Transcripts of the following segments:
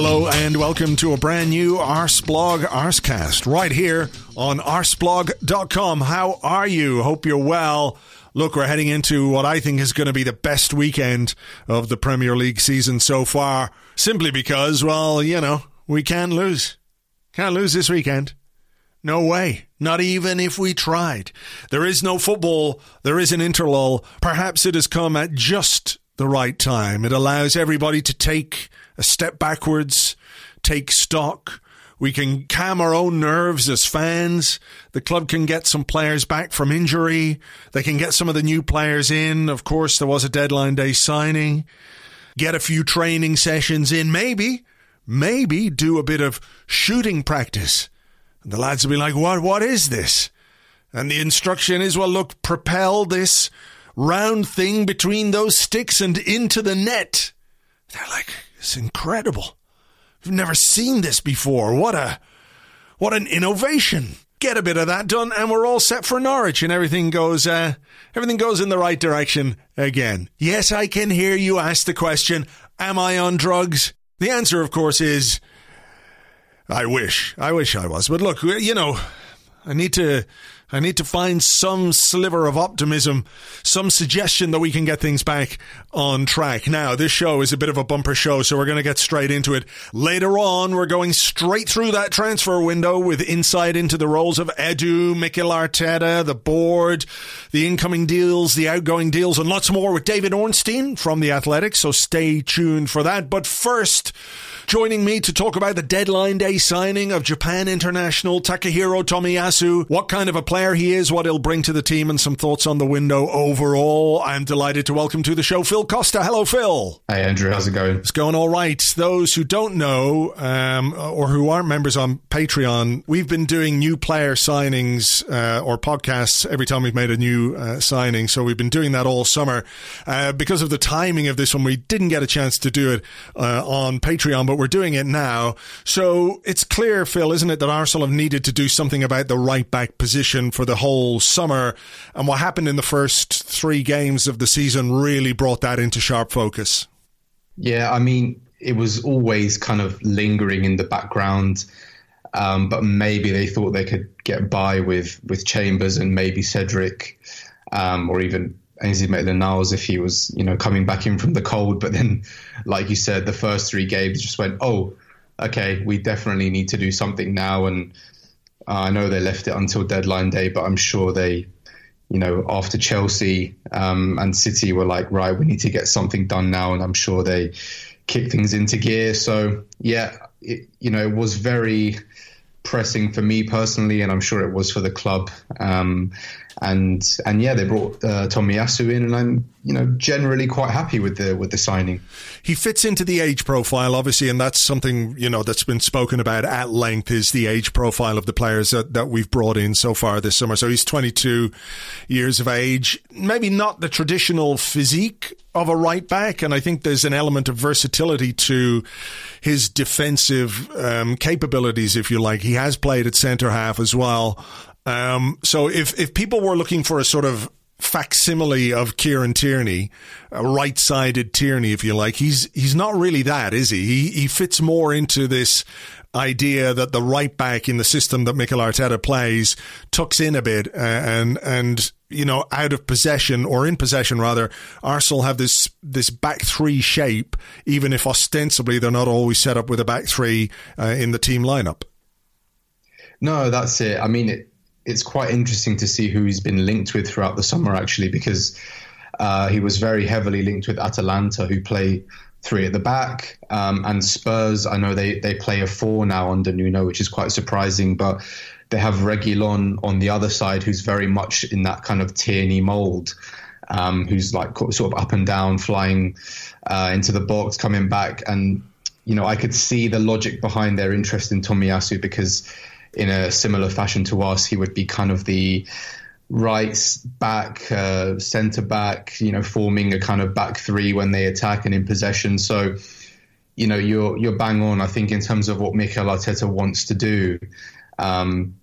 Hello and welcome to a brand new Arseblog Arsecast right here on arseblog.com. How are you? Hope you're well. Look, we're heading into what I think is going to be the best weekend of the Premier League season so far, simply because, well, you know, we can't lose. Can't lose this weekend. No way. Not even if we tried. There is no football. There is an interlull. Perhaps it has come at just the right time. It allows everybody to take a step backwards, take stock. We can calm our own nerves as fans. The club can get some players back from injury. They can get some of the new players in. Of course, there was a deadline day signing. Get a few training sessions in. Maybe, maybe do a bit of shooting practice. And the lads will be like, what, what is this? And the instruction is, well, look, propel this round thing between those sticks and into the net. They're like, it's incredible. We've never seen this before. What a what an innovation. Get a bit of that done and we're all set for Norwich and everything goes uh, everything goes in the right direction again. Yes, I can hear you ask the question, am I on drugs? The answer of course is I wish. I wish I was. But look, you know, I need to I need to find some sliver of optimism, some suggestion that we can get things back on track. Now, this show is a bit of a bumper show, so we're going to get straight into it. Later on, we're going straight through that transfer window with insight into the roles of Edu, Mikel Arteta, the board, the incoming deals, the outgoing deals, and lots more with David Ornstein from The Athletic, so stay tuned for that. But first, Joining me to talk about the deadline day signing of Japan international Takahiro Tomiyasu, what kind of a player he is, what he'll bring to the team, and some thoughts on the window overall. I'm delighted to welcome to the show Phil Costa. Hello, Phil. Hey, Andrew. How's it going? It's going all right. Those who don't know um, or who aren't members on Patreon, we've been doing new player signings uh, or podcasts every time we've made a new uh, signing. So we've been doing that all summer. Uh, because of the timing of this one, we didn't get a chance to do it uh, on Patreon, but we're doing it now. So it's clear, Phil, isn't it, that Arsenal have needed to do something about the right back position for the whole summer. And what happened in the first three games of the season really brought that into sharp focus. Yeah, I mean, it was always kind of lingering in the background. Um, but maybe they thought they could get by with with Chambers and maybe Cedric, um, or even Ainsley Maitland-Niles if he was, you know, coming back in from the cold. But then, like you said, the first three games just went, oh, okay, we definitely need to do something now. And uh, I know they left it until deadline day, but I'm sure they, you know, after Chelsea um, and City were like, right, we need to get something done now. And I'm sure they kicked things into gear. So, yeah, it, you know, it was very pressing for me personally, and I'm sure it was for the club. Um, and and yeah, they brought uh, Tomiyasu in, and I'm you know generally quite happy with the with the signing. He fits into the age profile, obviously, and that's something you know that's been spoken about at length. Is the age profile of the players that, that we've brought in so far this summer? So he's 22 years of age, maybe not the traditional physique of a right back, and I think there's an element of versatility to his defensive um, capabilities, if you like. He has played at centre half as well. Um, so if if people were looking for a sort of facsimile of Kieran Tierney, a right-sided Tierney, if you like, he's he's not really that, is he? He he fits more into this idea that the right back in the system that Mikel Arteta plays tucks in a bit uh, and and you know out of possession or in possession rather Arsenal have this this back three shape even if ostensibly they're not always set up with a back three uh, in the team lineup no that's it I mean it it's quite interesting to see who he's been linked with throughout the summer, actually, because uh, he was very heavily linked with Atalanta, who play three at the back, um, and Spurs. I know they they play a four now under Nuno, which is quite surprising, but they have Reguilon on the other side, who's very much in that kind of Tierney mold, um, who's like sort of up and down, flying uh, into the box, coming back, and you know I could see the logic behind their interest in Tomiyasu because in a similar fashion to us, he would be kind of the right back, uh, centre back, you know, forming a kind of back three when they attack and in possession. So, you know, you're you're bang on. I think in terms of what Mikel Arteta wants to do, um,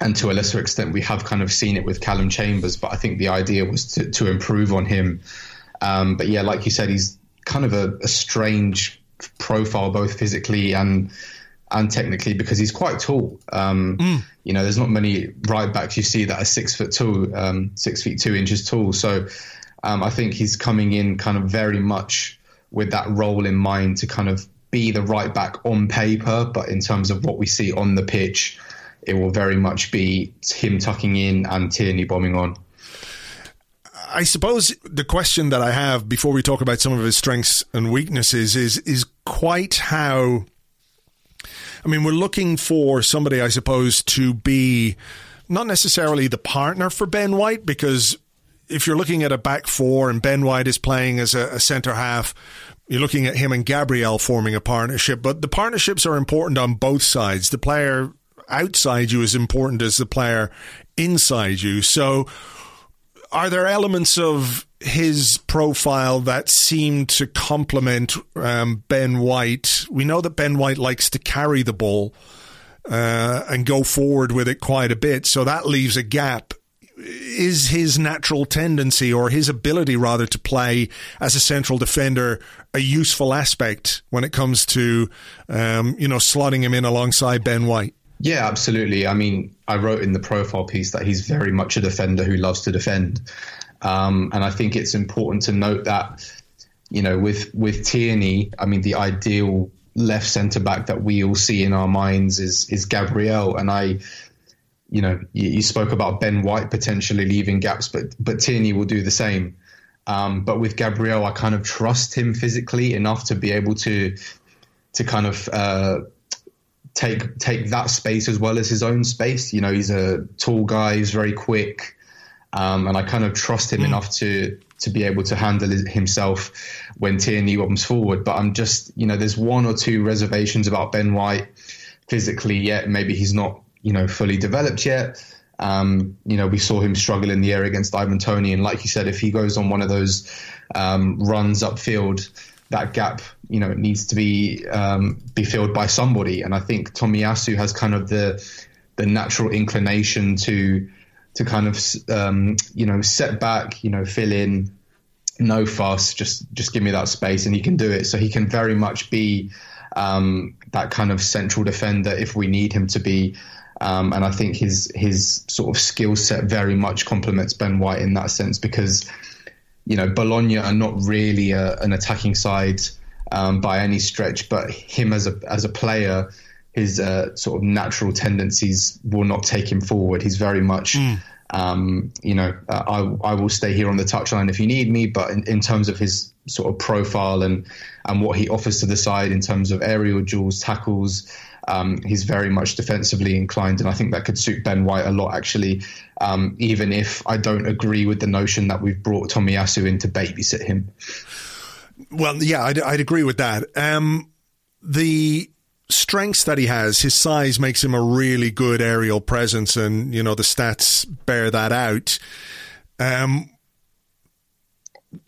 and to a lesser extent, we have kind of seen it with Callum Chambers. But I think the idea was to, to improve on him. Um, but yeah, like you said, he's kind of a, a strange profile, both physically and and technically because he's quite tall. Um, mm. You know, there's not many right backs you see that are six foot two, um, six feet two inches tall. So um, I think he's coming in kind of very much with that role in mind to kind of be the right back on paper, but in terms of what we see on the pitch, it will very much be him tucking in and Tierney bombing on. I suppose the question that I have before we talk about some of his strengths and weaknesses is is quite how I mean, we're looking for somebody, I suppose, to be not necessarily the partner for Ben White, because if you're looking at a back four and Ben White is playing as a, a centre half, you're looking at him and Gabriel forming a partnership. But the partnerships are important on both sides. The player outside you is important as the player inside you. So, are there elements of his profile that seem to complement um, Ben White. We know that Ben White likes to carry the ball uh, and go forward with it quite a bit, so that leaves a gap. Is his natural tendency or his ability, rather, to play as a central defender a useful aspect when it comes to, um, you know, slotting him in alongside Ben White? Yeah, absolutely. I mean, I wrote in the profile piece that he's very much a defender who loves to defend. Um, and I think it's important to note that, you know, with with Tierney, I mean, the ideal left centre back that we all see in our minds is is Gabriel, and I. You know, you, spoke about Ben White potentially leaving gaps, but but Tierney will do the same. Um, but with Gabriel, I kind of trust him physically enough to be able to to kind of uh, take take that space as well as his own space. You know, he's a tall guy, he's very quick. Um, and I kind of trust him mm. enough to to be able to handle himself when Tierney comes forward. But I'm just, you know, there's one or two reservations about Ben White physically yet. Maybe he's not, you know, fully developed yet. Um, you know, we saw him struggle in the air against Ivan Tony, and like you said, if he goes on one of those um, runs upfield, that gap, you know, needs to be um, be filled by somebody. And I think Tomiyasu has kind of the the natural inclination to to kind of um, you know set back, you know, fill in, no fuss, just just give me that space, and he can do it. So he can very much be um, that kind of central defender if we need him to be. Um, and I think his his sort of skill set very much complements Ben White in that sense because you know Bologna are not really a, an attacking side um, by any stretch, but him as a as a player his uh, sort of natural tendencies will not take him forward. He's very much, mm. um, you know, uh, I, I will stay here on the touchline if you need me. But in, in, terms of his sort of profile and and what he offers to the side in terms of aerial duels, tackles, um, he's very much defensively inclined, and I think that could suit Ben White a lot, actually. Um, even if I don't agree with the notion that we've brought Tomiyasu in to babysit him. Well, yeah, I'd, I'd agree with that. Um, the strengths that he has, his size makes him a really good aerial presence, and you know the stats bear that out. Um,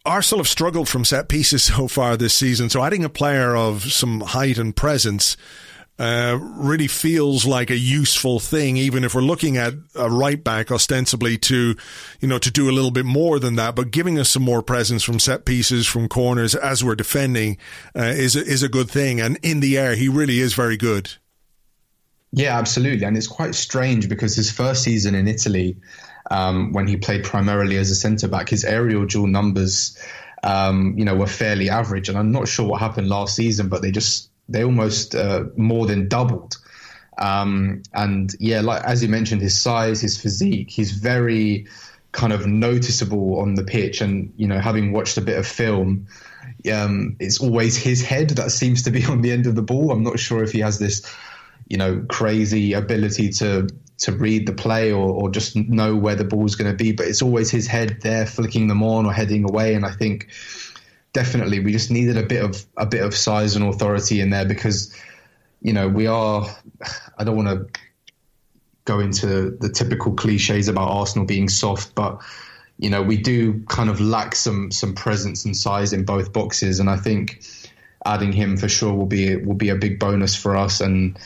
Arsenal have struggled from set pieces so far this season, so adding a player of some height and presence uh, really feels like a useful thing, even if we're looking at a right back ostensibly to, you know, to do a little bit more than that, but giving us some more presence from set pieces, from corners as we're defending uh, is, is a good thing. And in the air, he really is very good. Yeah, absolutely. And it's quite strange because his first season in Italy, um, when he played primarily as a centre back, his aerial duel numbers, um, you know, were fairly average. And I'm not sure what happened last season, but they just they almost uh, more than doubled. Um, and yeah, like as you mentioned, his size, his physique, he's very kind of noticeable on the pitch. And you know, having watched a bit of film, um, it's always his head that seems to be on the end of the ball. I'm not sure if he has this, you know, crazy ability to to read the play or, or just know where the ball's going to be, but it's always his head there flicking them on or heading away. And I think definitely we just needed a bit of a bit of size and authority in there because you know we are. I don't want to go into the typical cliches about Arsenal being soft, but you know we do kind of lack some some presence and size in both boxes, and I think adding him for sure will be will be a big bonus for us and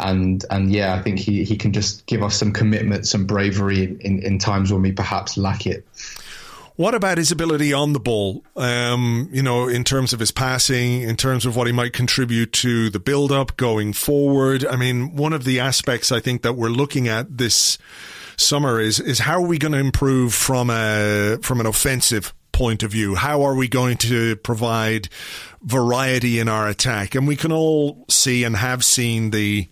and and yeah, I think he, he can just give us some commitment, some bravery in, in times when we perhaps lack it. What about his ability on the ball? Um, you know, in terms of his passing, in terms of what he might contribute to the build up going forward. I mean, one of the aspects I think that we're looking at this summer is is how are we going to improve from a from an offensive point of view? How are we going to provide variety in our attack? And we can all see and have seen the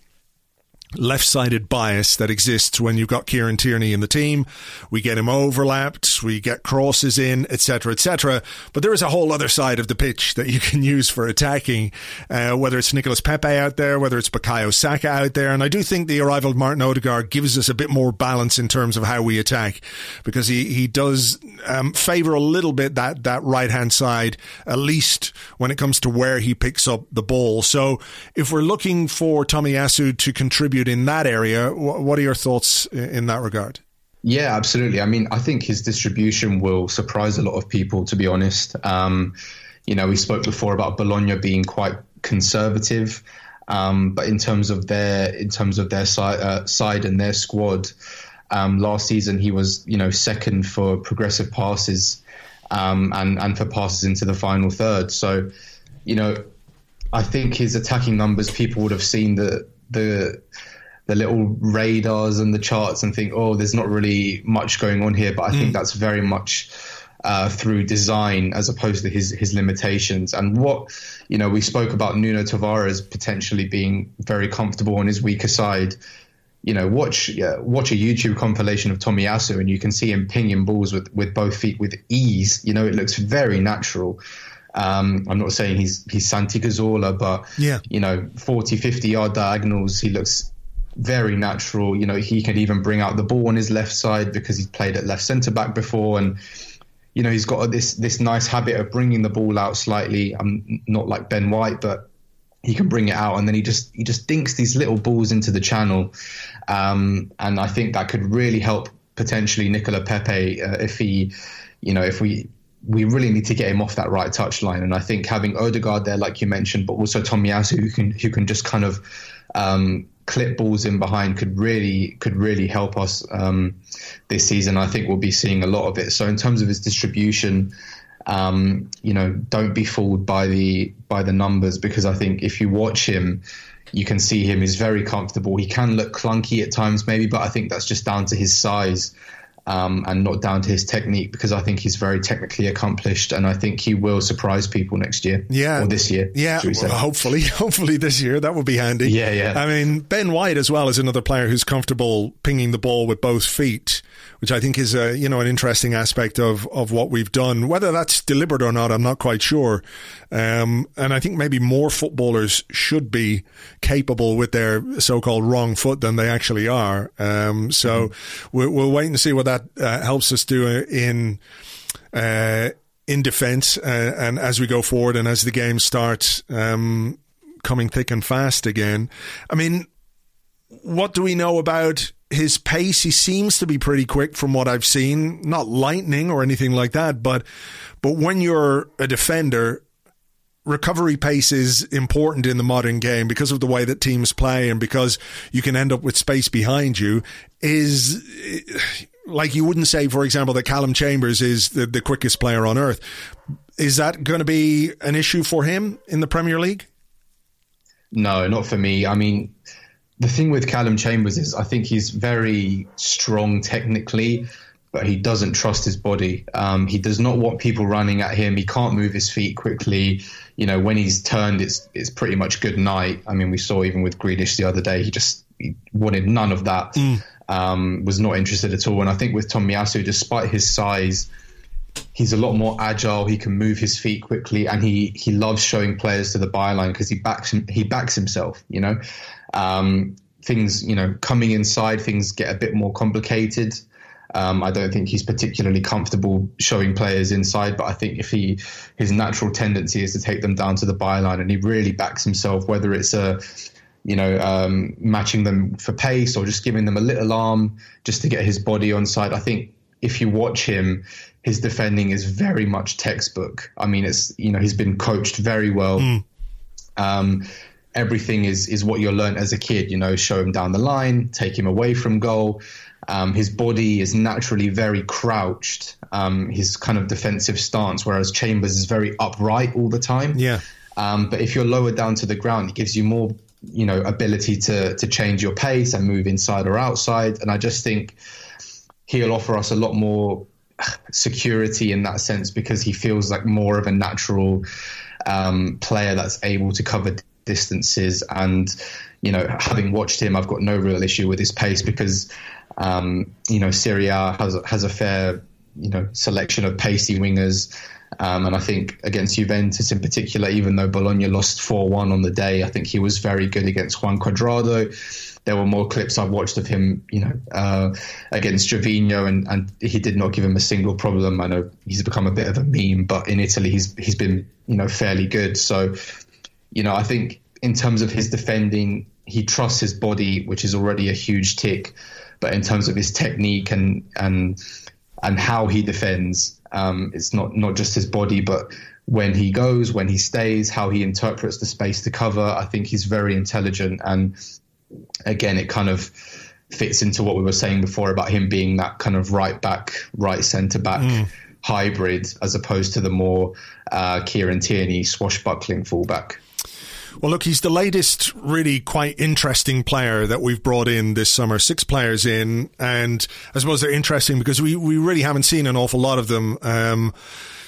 left-sided bias that exists when you've got Kieran Tierney in the team. We get him overlapped, we get crosses in, etc., etc. But there is a whole other side of the pitch that you can use for attacking, uh, whether it's Nicolas Pepe out there, whether it's Bukayo Saka out there. And I do think the arrival of Martin Odegaard gives us a bit more balance in terms of how we attack because he, he does um, favour a little bit that, that right-hand side, at least when it comes to where he picks up the ball. So if we're looking for Tomiyasu to contribute in that area. What are your thoughts in that regard? Yeah, absolutely. I mean, I think his distribution will surprise a lot of people, to be honest. Um, you know, we spoke before about Bologna being quite conservative, um, but in terms of their in terms of their side, uh, side and their squad, um, last season he was you know second for progressive passes um, and and for passes into the final third. So, you know, I think his attacking numbers people would have seen that the the little radars and the charts and think, oh, there's not really much going on here. But I mm. think that's very much uh, through design as opposed to his his limitations. And what you know, we spoke about Nuno Tavares potentially being very comfortable on his weaker side. You know, watch uh, watch a YouTube compilation of Tomiyasu, and you can see him pinging balls with with both feet with ease. You know, it looks very natural. Um, I'm not saying he's he's Santi Cazorla, but yeah. you know, 40, 50 yard diagonals, he looks very natural. You know, he can even bring out the ball on his left side because he's played at left centre back before, and you know, he's got this this nice habit of bringing the ball out slightly. I'm not like Ben White, but he can bring it out, and then he just he just dinks these little balls into the channel, um, and I think that could really help potentially Nicolas Pepe uh, if he, you know, if we we really need to get him off that right touch line. And I think having Odegaard there, like you mentioned, but also Tomiyasu, who can who can just kind of um, clip balls in behind, could really could really help us um, this season. I think we'll be seeing a lot of it. So in terms of his distribution. Um, you know, don't be fooled by the by the numbers because I think if you watch him, you can see him is very comfortable. He can look clunky at times, maybe, but I think that's just down to his size um, and not down to his technique because I think he's very technically accomplished and I think he will surprise people next year. Yeah. Or this year. Yeah. Well, hopefully, hopefully this year. That would be handy. Yeah, yeah. I mean, Ben White as well is another player who's comfortable pinging the ball with both feet which I think is a you know an interesting aspect of of what we've done. Whether that's deliberate or not, I'm not quite sure. Um, and I think maybe more footballers should be capable with their so-called wrong foot than they actually are. Um, so mm-hmm. we'll, we'll, wait and see what that uh, helps us do in. Uh, in defence, uh, and as we go forward, and as the game starts um, coming thick and fast again, I mean, what do we know about his pace, he seems to be pretty quick from what I've seen. Not lightning or anything like that, but but when you're a defender, recovery pace is important in the modern game because of the way that teams play and because you can end up with space behind you. Is like you wouldn't say, for example, that Callum Chambers is the, the quickest player on earth. Is that going to be an issue for him in the Premier League? No, not for me. I mean, the thing with Callum Chambers is I think he's very strong technically, but he doesn't trust his body. Um, he does not want people running at him. He can't move his feet quickly. You know, when he's turned, it's it's pretty much good night. I mean, we saw even with Grealish the other day, he just he wanted none of that. Mm. Um, was not interested at all. And I think with Tom Tomiyasu, despite his size, he's a lot more agile. He can move his feet quickly, and he he loves showing players to the byline because he backs he backs himself. You know, um, things you know coming inside, things get a bit more complicated. Um, I don't think he's particularly comfortable showing players inside, but I think if he his natural tendency is to take them down to the byline, and he really backs himself, whether it's a you know um, matching them for pace or just giving them a little arm just to get his body on side. I think if you watch him, his defending is very much textbook. I mean, it's you know he's been coached very well. Mm. Um, everything is is what you learned as a kid. You know, show him down the line, take him away from goal. Um, his body is naturally very crouched. Um, his kind of defensive stance, whereas Chambers is very upright all the time. Yeah. Um, but if you're lower down to the ground, it gives you more, you know, ability to to change your pace and move inside or outside. And I just think he'll offer us a lot more security in that sense because he feels like more of a natural um, player that's able to cover distances. And you know, having watched him, I've got no real issue with his pace because um, you know, Serie A has has a fair you know selection of pacey wingers. Um, and I think against Juventus in particular, even though Bologna lost 4 1 on the day, I think he was very good against Juan Cuadrado. There were more clips I've watched of him, you know, uh, against Jovino, and, and he did not give him a single problem. I know he's become a bit of a meme, but in Italy, he's he's been, you know, fairly good. So, you know, I think in terms of his defending, he trusts his body, which is already a huge tick. But in terms of his technique and and and how he defends, um, it's not not just his body, but when he goes, when he stays, how he interprets the space to cover. I think he's very intelligent, and again, it kind of fits into what we were saying before about him being that kind of right back, right centre back. Mm. Hybrid as opposed to the more uh, Kieran Tierney swashbuckling fullback. Well, look, he's the latest really quite interesting player that we've brought in this summer. Six players in, and I suppose they're interesting because we, we really haven't seen an awful lot of them. Um,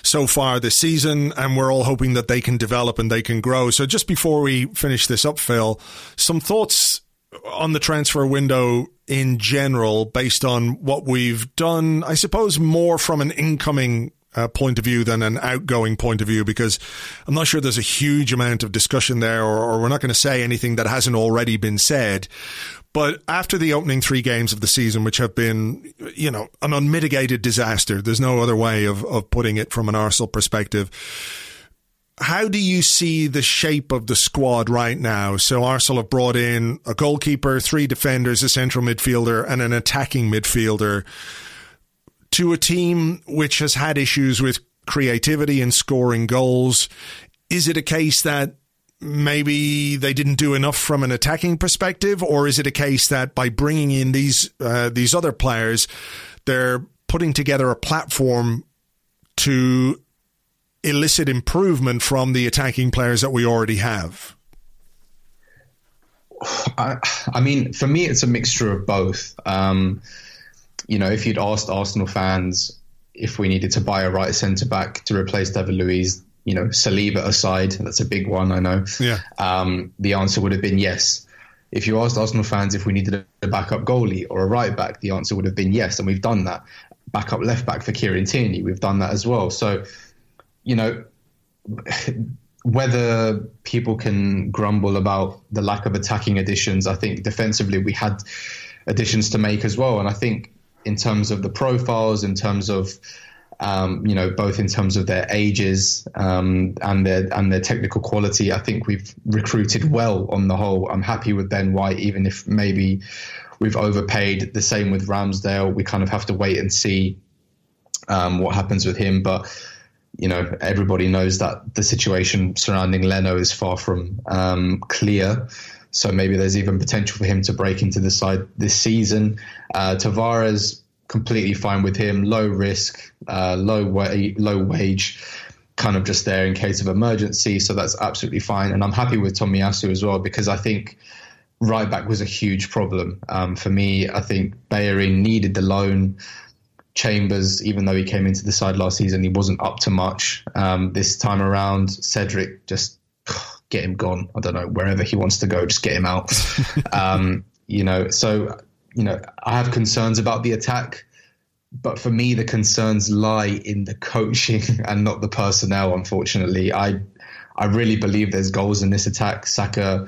so far this season, and we're all hoping that they can develop and they can grow. So, just before we finish this up, Phil, some thoughts on the transfer window in general, based on what we've done, I suppose more from an incoming uh, point of view than an outgoing point of view because I'm not sure there's a huge amount of discussion there, or, or we're not going to say anything that hasn't already been said. But after the opening three games of the season, which have been, you know, an unmitigated disaster, there's no other way of, of putting it from an Arsenal perspective. How do you see the shape of the squad right now? So Arsenal have brought in a goalkeeper, three defenders, a central midfielder, and an attacking midfielder to a team which has had issues with creativity and scoring goals. Is it a case that maybe they didn't do enough from an attacking perspective, or is it a case that by bringing in these uh, these other players, they're putting together a platform to elicit improvement from the attacking players that we already have? I, I mean, for me, it's a mixture of both. Um, you know, if you'd asked Arsenal fans if we needed to buy a right centre back to replace David Luiz, you know, Saliba aside, that's a big one, I know. Yeah. Um, the answer would have been yes. If you asked Arsenal fans if we needed a backup goalie or a right back, the answer would have been yes, and we've done that. Backup left back for Kieran Tierney, we've done that as well. So, you know, whether people can grumble about the lack of attacking additions, I think defensively we had additions to make as well, and I think in terms of the profiles, in terms of um, you know, both in terms of their ages um, and their and their technical quality. I think we've recruited well on the whole. I'm happy with Ben White, even if maybe we've overpaid. The same with Ramsdale. We kind of have to wait and see um, what happens with him. But you know, everybody knows that the situation surrounding Leno is far from um, clear. So maybe there's even potential for him to break into the side this season. Uh, Tavares, completely fine with him. Low risk, uh, low low wage, kind of just there in case of emergency. So that's absolutely fine. And I'm happy with Tomiyasu as well because I think right back was a huge problem um, for me. I think Bellerin needed the loan. Chambers, even though he came into the side last season, he wasn't up to much. Um, this time around, Cedric just get him gone. I don't know wherever he wants to go, just get him out. um, you know, so you know, I have concerns about the attack, but for me, the concerns lie in the coaching and not the personnel. Unfortunately, I I really believe there's goals in this attack. Saka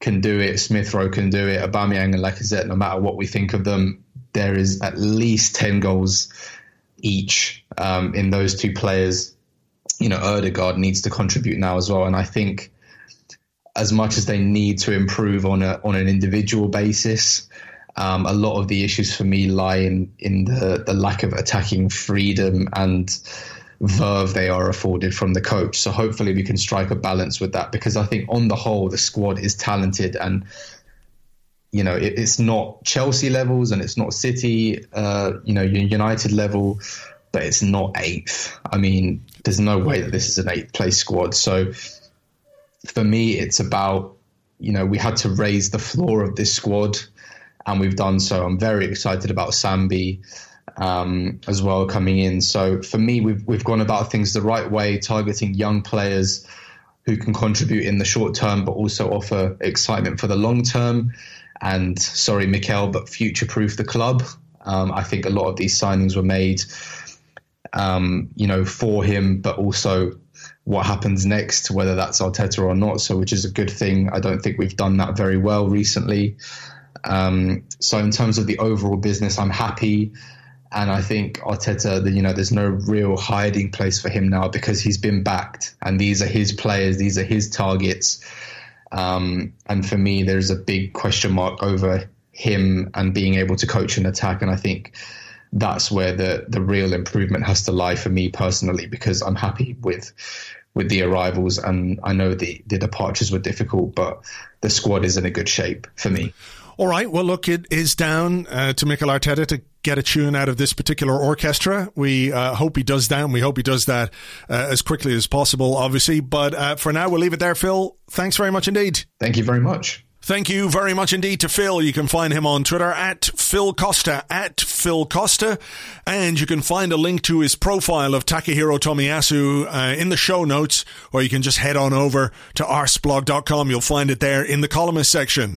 can do it. Smith Rowe can do it. Aubameyang and Lacazette, no matter what we think of them, there is at least 10 goals each um, in those two players. You know, Odegaard needs to contribute now as well. And I think as much as they need to improve on a on an individual basis, um, a lot of the issues for me lie in in the, the lack of attacking freedom and verve they are afforded from the coach. So hopefully we can strike a balance with that because I think on the whole the squad is talented and you know it, it's not Chelsea levels and it's not City, uh, you know United level, but it's not eighth. I mean, there's no way that this is an eighth place squad. So for me, it's about you know we had to raise the floor of this squad, and we've done so. I'm very excited about Sambi um, as well coming in. So for me, we've we've gone about things the right way, targeting young players who can contribute in the short term, but also offer excitement for the long term. And sorry, Mikel, but future proof the club. Um, I think a lot of these signings were made, um, you know, for him, but also what happens next, whether that's Arteta or not. So, which is a good thing. I don't think we've done that very well recently. Um, so, in terms of the overall business, I'm happy. And I think Arteta, you know, there's no real hiding place for him now because he's been backed, and these are his players, these are his targets. Um, and for me, there's a big question mark over him and being able to coach an attack. And I think that's where the the real improvement has to lie for me personally, because I'm happy with with the arrivals, and I know the the departures were difficult, but the squad is in a good shape for me. All right. Well, look, it is down uh, to Mikel Arteta to get a tune out of this particular orchestra. We uh, hope he does that, and we hope he does that uh, as quickly as possible, obviously. But uh, for now, we'll leave it there, Phil. Thanks very much indeed. Thank you very much. Thank you very much indeed to Phil. You can find him on Twitter at Phil Costa, at Phil Costa. And you can find a link to his profile of Takahiro Tomiyasu uh, in the show notes, or you can just head on over to arseblog.com. You'll find it there in the columnist section.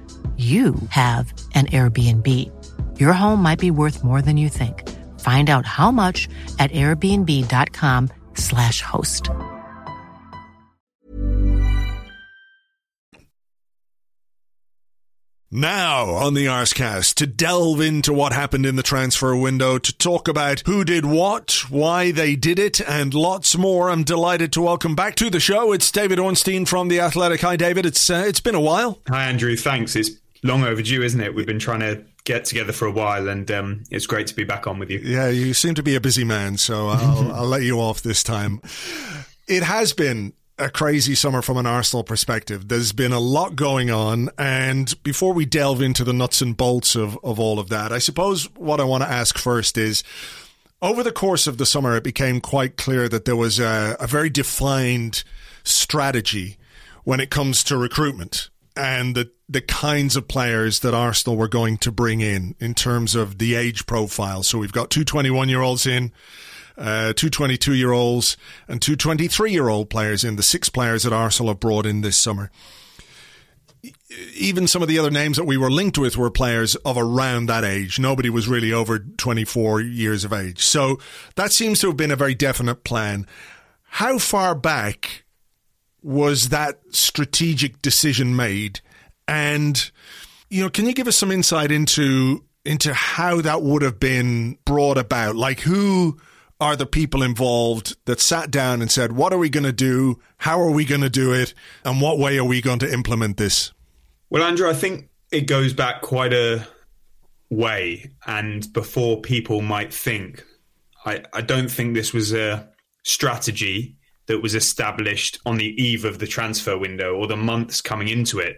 you have an Airbnb. Your home might be worth more than you think. Find out how much at airbnb.com/slash host. Now on the Arsecast to delve into what happened in the transfer window, to talk about who did what, why they did it, and lots more. I'm delighted to welcome back to the show. It's David Ornstein from the Athletic. Hi, David. It's uh, it's been a while. Hi, Andrew. Thanks. It's long overdue, isn't it? We've been trying to get together for a while, and um, it's great to be back on with you. Yeah, you seem to be a busy man, so I'll, I'll let you off this time. It has been a crazy summer from an Arsenal perspective. There's been a lot going on. And before we delve into the nuts and bolts of, of all of that, I suppose what I want to ask first is over the course of the summer, it became quite clear that there was a, a very defined strategy when it comes to recruitment and the, the kinds of players that Arsenal were going to bring in in terms of the age profile. So we've got two 21 year olds in uh, two 22 year olds and two 23 year old players in the six players that Arsenal have brought in this summer. Even some of the other names that we were linked with were players of around that age. Nobody was really over 24 years of age. So that seems to have been a very definite plan. How far back was that strategic decision made? And, you know, can you give us some insight into into how that would have been brought about? Like, who are the people involved that sat down and said, What are we going to do? How are we going to do it? And what way are we going to implement this? Well, Andrew, I think it goes back quite a way. And before people might think, I, I don't think this was a strategy that was established on the eve of the transfer window or the months coming into it.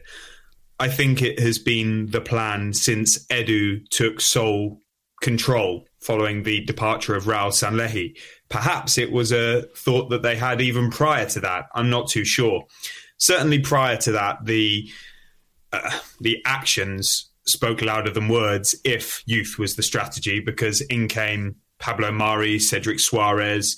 I think it has been the plan since Edu took sole control following the departure of Raul Sanllehi. Perhaps it was a thought that they had even prior to that. I'm not too sure. Certainly prior to that, the uh, the actions spoke louder than words. If youth was the strategy, because in came Pablo Mari, Cedric Soares.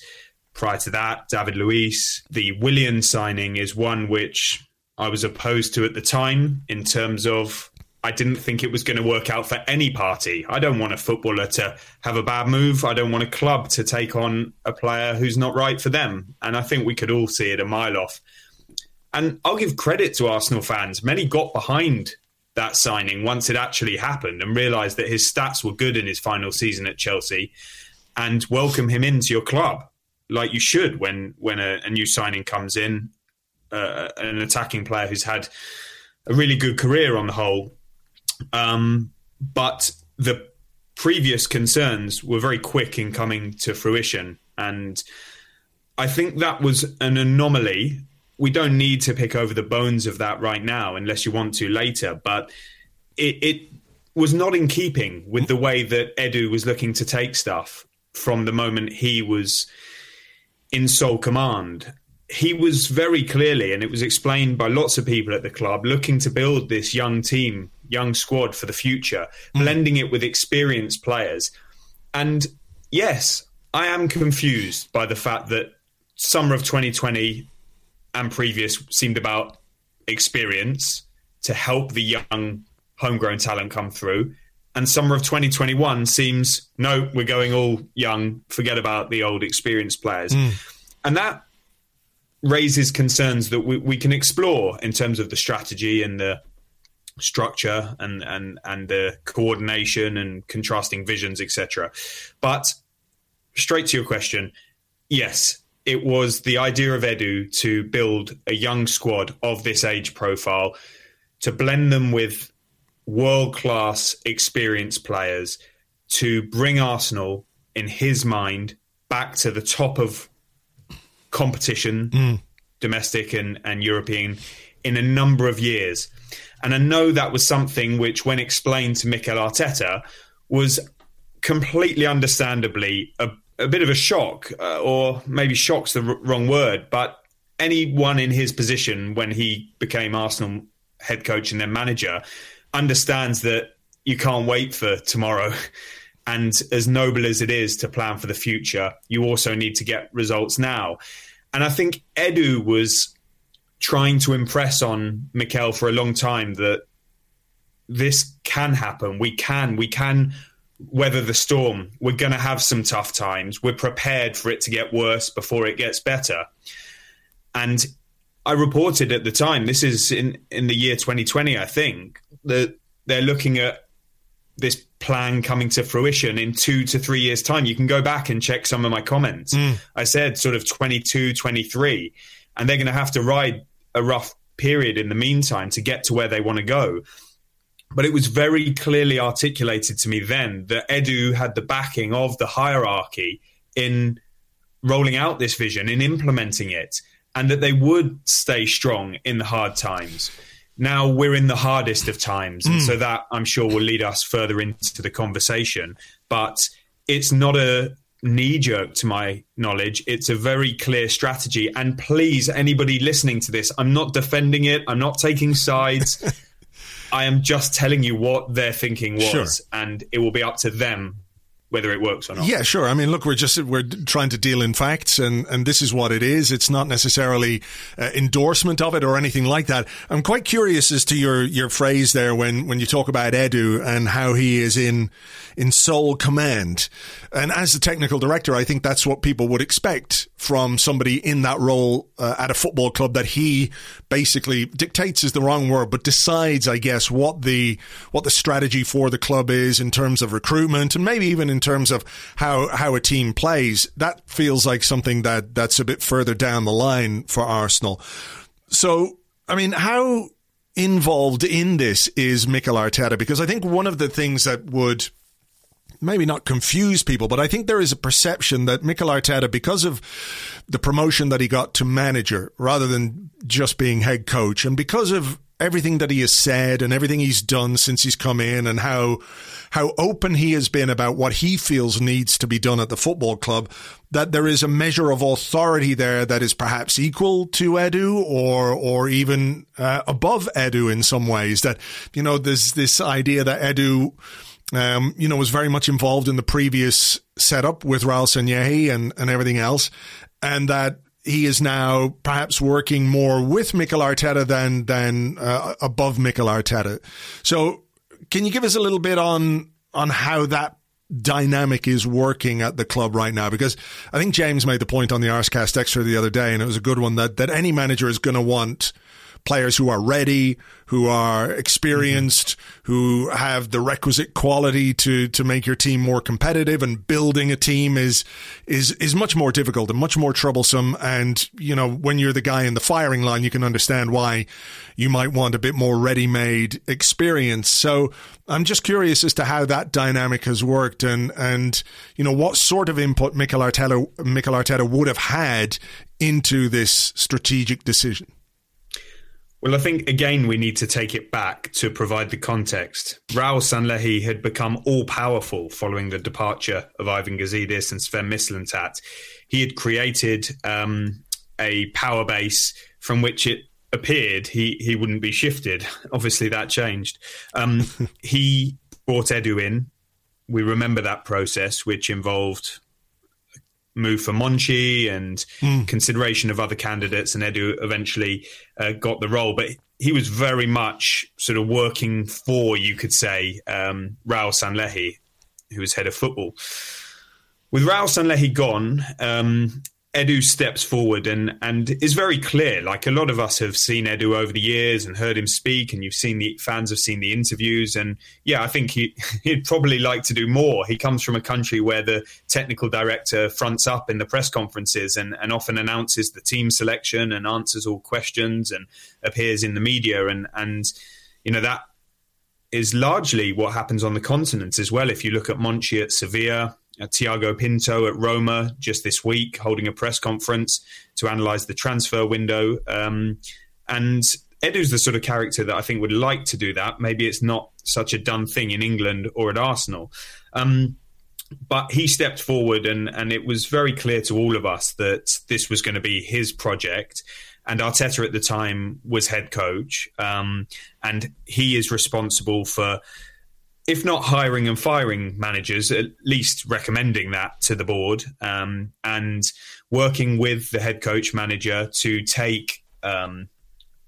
Prior to that, David Luiz. The Willian signing is one which I was opposed to at the time in terms of I didn't think it was going to work out for any party. I don't want a footballer to have a bad move. I don't want a club to take on a player who's not right for them. And I think we could all see it a mile off. And I'll give credit to Arsenal fans. Many got behind that signing once it actually happened and realised that his stats were good in his final season at Chelsea and welcome him into your club like you should when when a, a new signing comes in, uh, an attacking player who's had a really good career on the whole um, but the previous concerns were very quick in coming to fruition. And I think that was an anomaly. We don't need to pick over the bones of that right now, unless you want to later. But it, it was not in keeping with the way that Edu was looking to take stuff from the moment he was in sole command. He was very clearly, and it was explained by lots of people at the club, looking to build this young team young squad for the future, mm. blending it with experienced players. And yes, I am confused by the fact that summer of 2020 and previous seemed about experience to help the young homegrown talent come through. And summer of 2021 seems no, we're going all young, forget about the old experienced players. Mm. And that raises concerns that we, we can explore in terms of the strategy and the structure and and and the coordination and contrasting visions, etc. But straight to your question, yes, it was the idea of Edu to build a young squad of this age profile, to blend them with world class experienced players, to bring Arsenal, in his mind, back to the top of competition, mm. domestic and, and European, in a number of years. And I know that was something which, when explained to Mikel Arteta, was completely understandably a, a bit of a shock, uh, or maybe shock's the r- wrong word, but anyone in his position when he became Arsenal head coach and then manager understands that you can't wait for tomorrow. And as noble as it is to plan for the future, you also need to get results now. And I think Edu was trying to impress on Mikel for a long time that this can happen. We can, we can weather the storm. We're going to have some tough times. We're prepared for it to get worse before it gets better. And I reported at the time, this is in, in the year 2020, I think, that they're looking at this plan coming to fruition in two to three years' time. You can go back and check some of my comments. Mm. I said sort of 22, 23, and they're going to have to ride a rough period in the meantime to get to where they want to go. But it was very clearly articulated to me then that Edu had the backing of the hierarchy in rolling out this vision, in implementing it, and that they would stay strong in the hard times. Now we're in the hardest of times, and mm. so that I'm sure will lead us further into the conversation. But it's not a knee jerk to my knowledge. It's a very clear strategy. And please, anybody listening to this, I'm not defending it, I'm not taking sides. I am just telling you what their thinking was, sure. and it will be up to them whether it works or not. Yeah, sure. I mean, look, we're just we're trying to deal in facts, and and this is what it is. It's not necessarily uh, endorsement of it or anything like that. I'm quite curious as to your your phrase there when when you talk about Edu and how he is in in sole command. And as the technical director, I think that's what people would expect from somebody in that role uh, at a football club that he basically dictates is the wrong word, but decides, I guess, what the what the strategy for the club is in terms of recruitment and maybe even in terms of how how a team plays. That feels like something that that's a bit further down the line for Arsenal. So, I mean, how involved in this is Mikel Arteta? Because I think one of the things that would maybe not confuse people, but I think there is a perception that Mikel Arteta, because of the promotion that he got to manager rather than just being head coach, and because of everything that he has said and everything he's done since he's come in and how how open he has been about what he feels needs to be done at the football club that there is a measure of authority there that is perhaps equal to Edu or or even uh, above Edu in some ways that you know there's this idea that Edu um, you know, was very much involved in the previous setup with Raul Sanllehi and, and everything else. And that he is now perhaps working more with Mikel Arteta than, than uh, above Mikel Arteta. So can you give us a little bit on, on how that dynamic is working at the club right now because I think James made the point on the Arsecast Extra the other day and it was a good one that that any manager is going to want players who are ready, who are experienced, mm-hmm. who have the requisite quality to to make your team more competitive. And building a team is is is much more difficult and much more troublesome. And you know, when you're the guy in the firing line, you can understand why you might want a bit more ready-made experience. So I'm just curious as to how that dynamic has worked and and you know what sort of input Mikel Arteta Mikel Arteta would have had into this strategic decision. Well, I think again we need to take it back to provide the context. Raul Sanllehi had become all powerful following the departure of Ivan Gazidis and Sven Mislintat. He had created um, a power base from which it appeared he he wouldn't be shifted. Obviously, that changed. Um, he brought Edu in. We remember that process, which involved move for Monchi and mm. consideration of other candidates, and Edu eventually uh, got the role. But he was very much sort of working for, you could say, um, Raul Sanllehi, who was head of football. With Raul Sanllehi gone, um, Edu steps forward and and is very clear. Like a lot of us have seen Edu over the years and heard him speak, and you've seen the fans have seen the interviews. And yeah, I think he he'd probably like to do more. He comes from a country where the technical director fronts up in the press conferences and, and often announces the team selection and answers all questions and appears in the media. And and you know that is largely what happens on the continent as well. If you look at Monchi at Sevilla, uh, Tiago Pinto at Roma just this week, holding a press conference to analyse the transfer window. Um, and Edu's the sort of character that I think would like to do that. Maybe it's not such a done thing in England or at Arsenal. Um, but he stepped forward, and, and it was very clear to all of us that this was going to be his project. And Arteta at the time was head coach, um, and he is responsible for if not hiring and firing managers, at least recommending that to the board um, and working with the head coach manager to take um,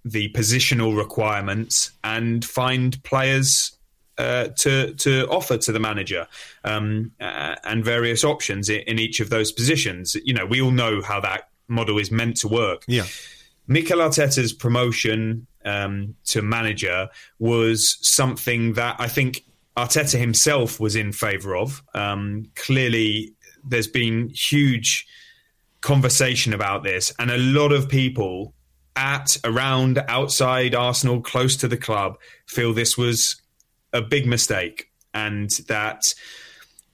the positional requirements and find players uh, to to offer to the manager um, uh, and various options in, in, each of those positions. You know, we all know how that model is meant to work. Yeah. Mikel Arteta's promotion um, to manager was something that I think Arteta himself was in favour of. Um, clearly, there's been huge conversation about this, and a lot of people at, around, outside Arsenal, close to the club, feel this was a big mistake, and that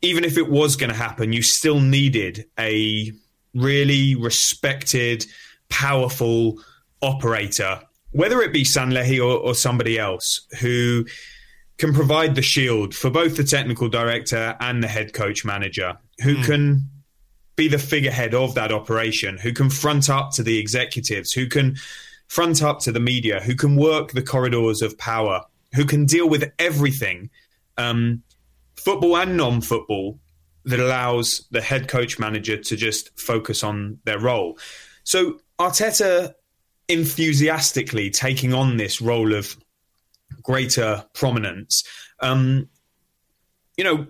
even if it was going to happen, you still needed a really respected, powerful operator, whether it be Sanllehi or, or somebody else, who can provide the shield for both the technical director and the head coach manager, who mm. can be the figurehead of that operation, who can front up to the executives, who can front up to the media, who can work the corridors of power, who can deal with everything, um, football and non-football, that allows the head coach manager to just focus on their role. So Arteta enthusiastically taking on this role of greater prominence. Um, you know,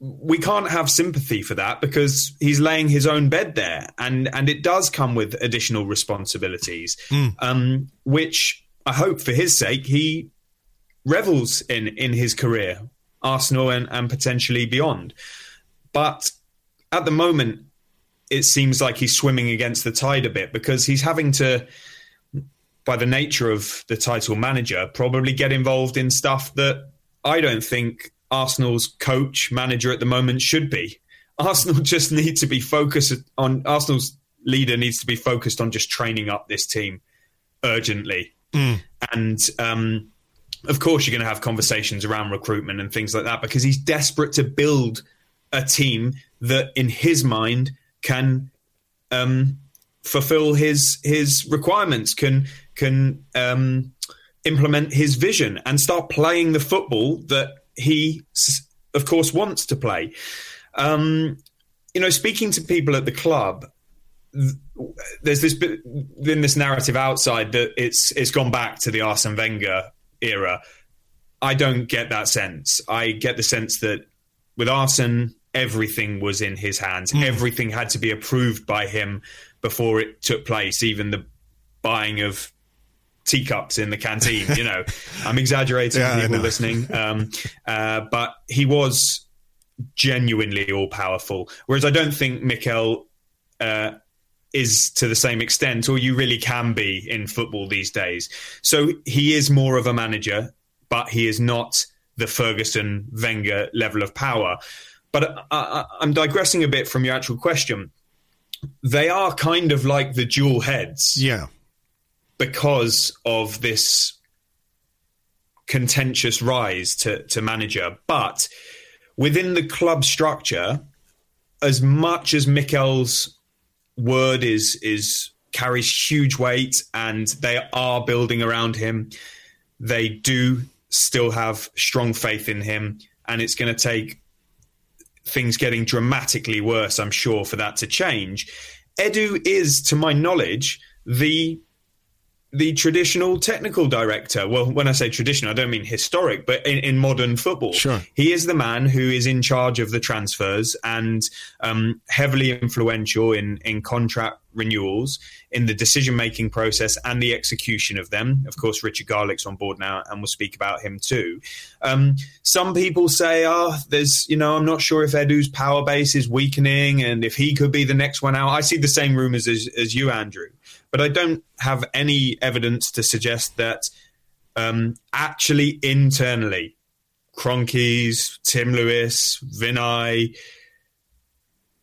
we can't have sympathy for that because he's laying his own bed there, and and it does come with additional responsibilities, mm. um, which I hope for his sake he revels in in his career, Arsenal and, and potentially beyond. But at the moment, it seems like he's swimming against the tide a bit because he's having to, by the nature of the title manager, probably get involved in stuff that I don't think Arsenal's coach manager at the moment should be. Arsenal just need to be focused on Arsenal's leader needs to be focused on just training up this team urgently. Mm. And um, of course, you're going to have conversations around recruitment and things like that because he's desperate to build a team that, in his mind, can um, fulfill his his requirements, can can um, implement his vision, and start playing the football that he, of course, wants to play. Um, you know, speaking to people at the club, there's this bit in this narrative outside that it's it's gone back to the Arsene Wenger era. I don't get that sense. I get the sense that with Arsene, everything was in his hands. Mm. Everything had to be approved by him before it took place, even the buying of teacups in the canteen. You know, I'm exaggerating yeah, people listening, um, uh, but he was genuinely all powerful. Whereas I don't think Mikel uh, is to the same extent, or you really can be in football these days. So he is more of a manager, but he is not the Ferguson Wenger level of power. But I, am digressing a bit from your actual question. They are kind of like the dual heads. Yeah. Because of this contentious rise to, to manager. But within the club structure, as much as Mikel's word is is carries huge weight and they are building around him, they do still have strong faith in him. And it's going to take things getting dramatically worse, I'm sure, for that to change. Edu is, to my knowledge, the the traditional technical director. Well, when I say traditional, I don't mean historic, but in, in modern football. Sure. He is the man who is in charge of the transfers and um, heavily influential in, in contract renewals, in the decision making process and the execution of them. Of course, Richard Garlick's on board now, and we'll speak about him too. Um, some people say, oh, there's, you know, I'm not sure if Edu's power base is weakening and if he could be the next one out. I see the same rumors as, as you, Andrew but I don't have any evidence to suggest that um, actually internally, Kroenkes, Tim Lewis, Vinai,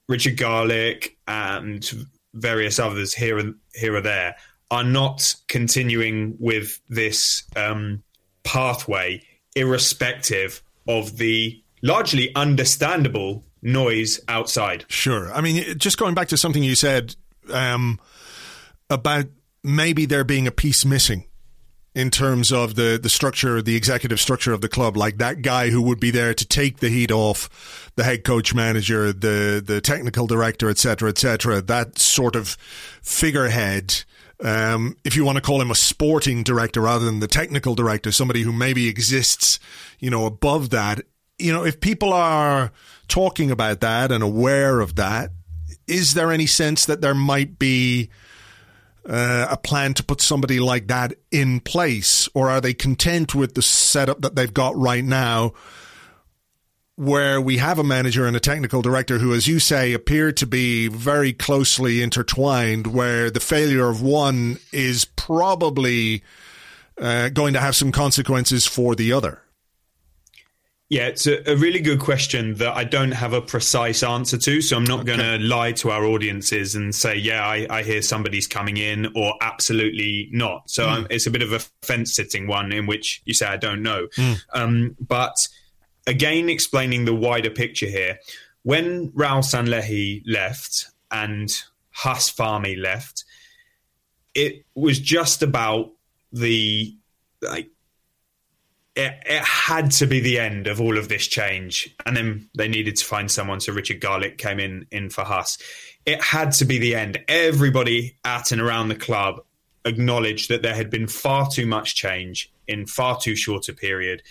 Richard Garlick, and various others here and here or there are not continuing with this um, pathway, irrespective of the largely understandable noise outside. Sure. I mean, just going back to something you said. Um, about maybe there being a piece missing in terms of the, the structure, the executive structure of the club, like that guy who would be there to take the heat off the head coach manager, the, the technical director, etc., etc., that sort of figurehead. Um, if you want to call him a sporting director rather than the technical director, somebody who maybe exists, you know, above that. You know, if people are talking about that and aware of that, is there any sense that there might be uh, a plan to put somebody like that in place, or are they content with the setup that they've got right now? Where we have a manager and a technical director who, as you say, appear to be very closely intertwined, where the failure of one is probably uh, going to have some consequences for the other. Yeah, it's a, a, really good question that I don't have a precise answer to. So I'm not okay. going to lie to our audiences and say, yeah, I, I, hear somebody's coming in or absolutely not. So mm. it's a bit of a fence sitting one in which you say, I don't know. Mm. Um, but again, explaining the wider picture here, when Raul Sanllehi left and Fahmy left, it was just about the like it, it, had to be the end of all of this change. And then they needed to find someone. So Richard Garlick came in, in for Huss. It had to be the end. Everybody at and around the club acknowledged that there had been far too much change in far too short a period,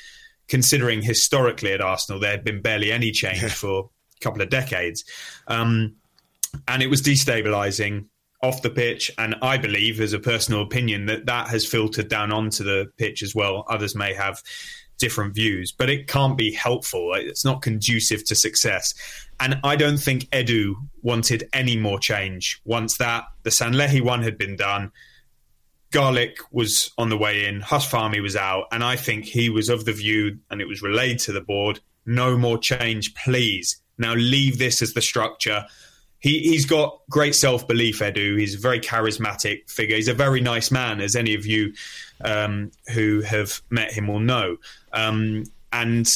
considering historically at Arsenal there had been barely any change for a couple of decades. Um, and it was destabilizing off the pitch. And I believe, as a personal opinion, that that has filtered down onto the pitch as well. Others may have different views, but it can't be helpful. It's not conducive to success. And I don't think Edu wanted any more change once that the Sanllehi one had been done. Garlick was on the way in, Huss Fahmy was out, and I think he was of the view, and it was relayed to the board no more change, please. Now leave this as the structure he he's got great self belief. Edu, he's a very charismatic figure. He's a very nice man, as any of you um, who have met him will know. Um, and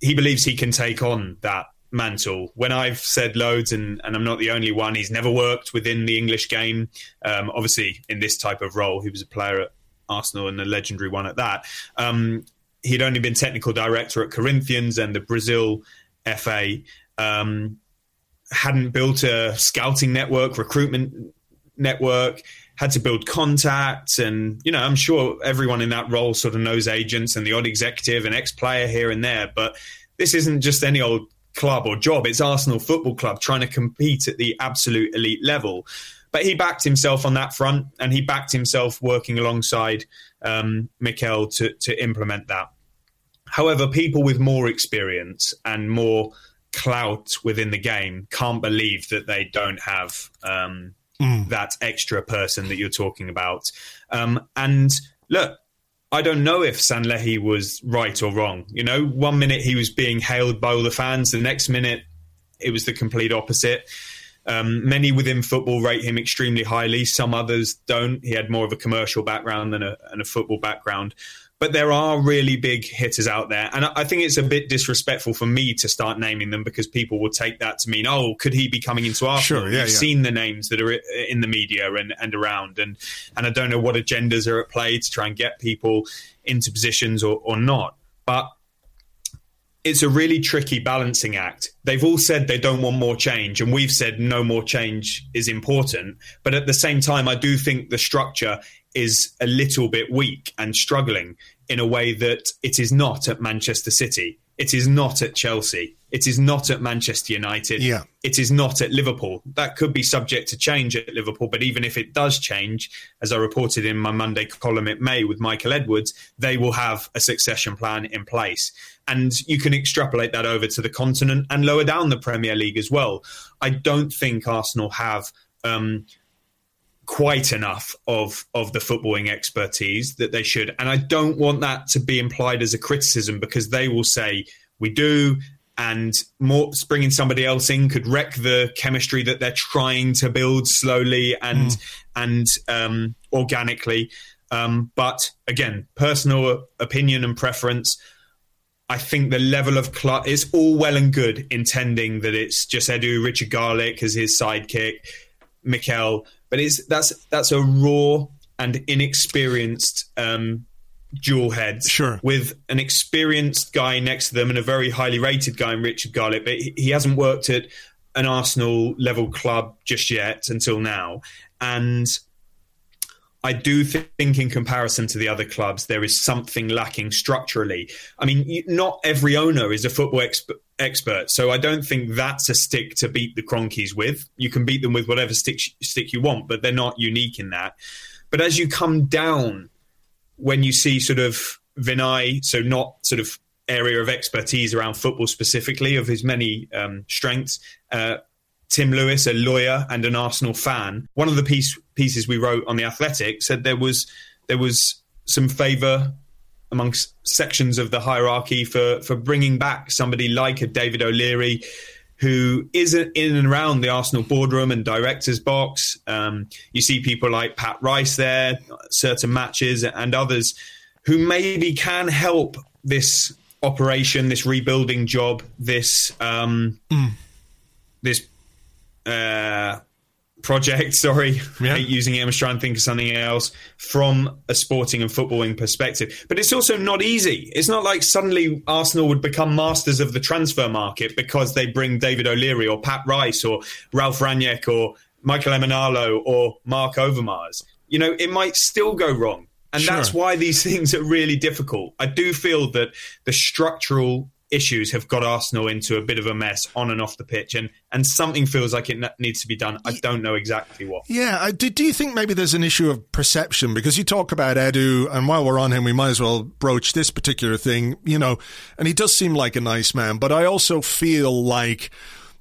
he believes he can take on that mantle. When I've said loads, and, and I'm not the only one, he's never worked within the English game. Um, obviously, in this type of role, he was a player at Arsenal and a legendary one at that. Um, he'd only been technical director at Corinthians and the Brazil FA. Um, hadn't built a scouting network, recruitment network, had to build contacts. And, you know, I'm sure everyone in that role sort of knows agents and the odd executive and ex player here and there. But this isn't just any old club or job, it's Arsenal Football Club trying to compete at the absolute elite level. But he backed himself on that front and he backed himself working alongside um, Mikel to, to implement that. However, people with more experience and more clout within the game can't believe that they don't have um, mm. that extra person that you're talking about. Um, and look, I don't know if Sanllehi was right or wrong. You know, one minute he was being hailed by all the fans, the next minute it was the complete opposite. Um, many within football rate him extremely highly. Some others don't. He had more of a commercial background than a, than a football background but there are really big hitters out there. And I think it's a bit disrespectful for me to start naming them because people will take that to mean, oh, could he be coming into Arsenal? Sure, yeah, You've yeah. seen the names that are in the media and, and around. And, and I don't know what agendas are at play to try and get people into positions or, or not. But it's a really tricky balancing act. They've all said they don't want more change, and we've said no more change is important. But at the same time, I do think the structure is a little bit weak and struggling in a way that it is not at Manchester City. It is not at Chelsea. It is not at Manchester United. Yeah. It is not at Liverpool. That could be subject to change at Liverpool, but even if it does change, as I reported in my Monday column at May with Michael Edwards, they will have a succession plan in place. And you can extrapolate that over to the continent and lower down the Premier League as well. I don't think Arsenal have um, quite enough of of the footballing expertise that they should. And i don't want that to be implied as a criticism because they will say we do and more bringing somebody else in could wreck the chemistry that they're trying to build slowly and mm. and um, organically. Um, but again personal opinion and preference I think the level of cl- is all well and good intending that it's just Edu Richard Garlick as his sidekick, Mikel but it's that's that's a raw and inexperienced um, dual heads. Sure. With an experienced guy next to them and a very highly rated guy in Richard Garlick, but he, he hasn't worked at an Arsenal level club just yet until now. And I do think, in comparison to the other clubs, there is something lacking structurally. I mean, not every owner is a football exp- expert, so I don't think that's a stick to beat the Kroenkes with. You can beat them with whatever stick stick you want, but they're not unique in that. But as you come down, when you see sort of Vinai, so not sort of area of expertise around football specifically of his many um, strengths. Uh, Tim Lewis, a lawyer and an Arsenal fan, one of the piece, pieces we wrote on the Athletic said there was there was some favour amongst sections of the hierarchy for for bringing back somebody like a David O'Leary, who is in and around the Arsenal boardroom and directors box. Um, you see people like Pat Rice there, certain matches, and others who maybe can help this operation, this rebuilding job, this um, mm. this uh, project. Sorry, Yeah. I hate using it. I'm trying to think of something else from a sporting and footballing perspective. But it's also not easy. It's not like suddenly Arsenal would become masters of the transfer market because they bring David O'Leary or Pat Rice or Ralf Rangnick or Michael Emenalo or Marc Overmars. You know, it might still go wrong. And Sure. that's why these things are really difficult. I do feel that the structural issues have got Arsenal into a bit of a mess on and off the pitch, and, and something feels like it needs to be done. I don't know exactly what. Yeah, I, do, do you think maybe there's an issue of perception? Because you talk about Edu, and while we're on him, we might as well broach this particular thing, you know, and he does seem like a nice man, but I also feel like,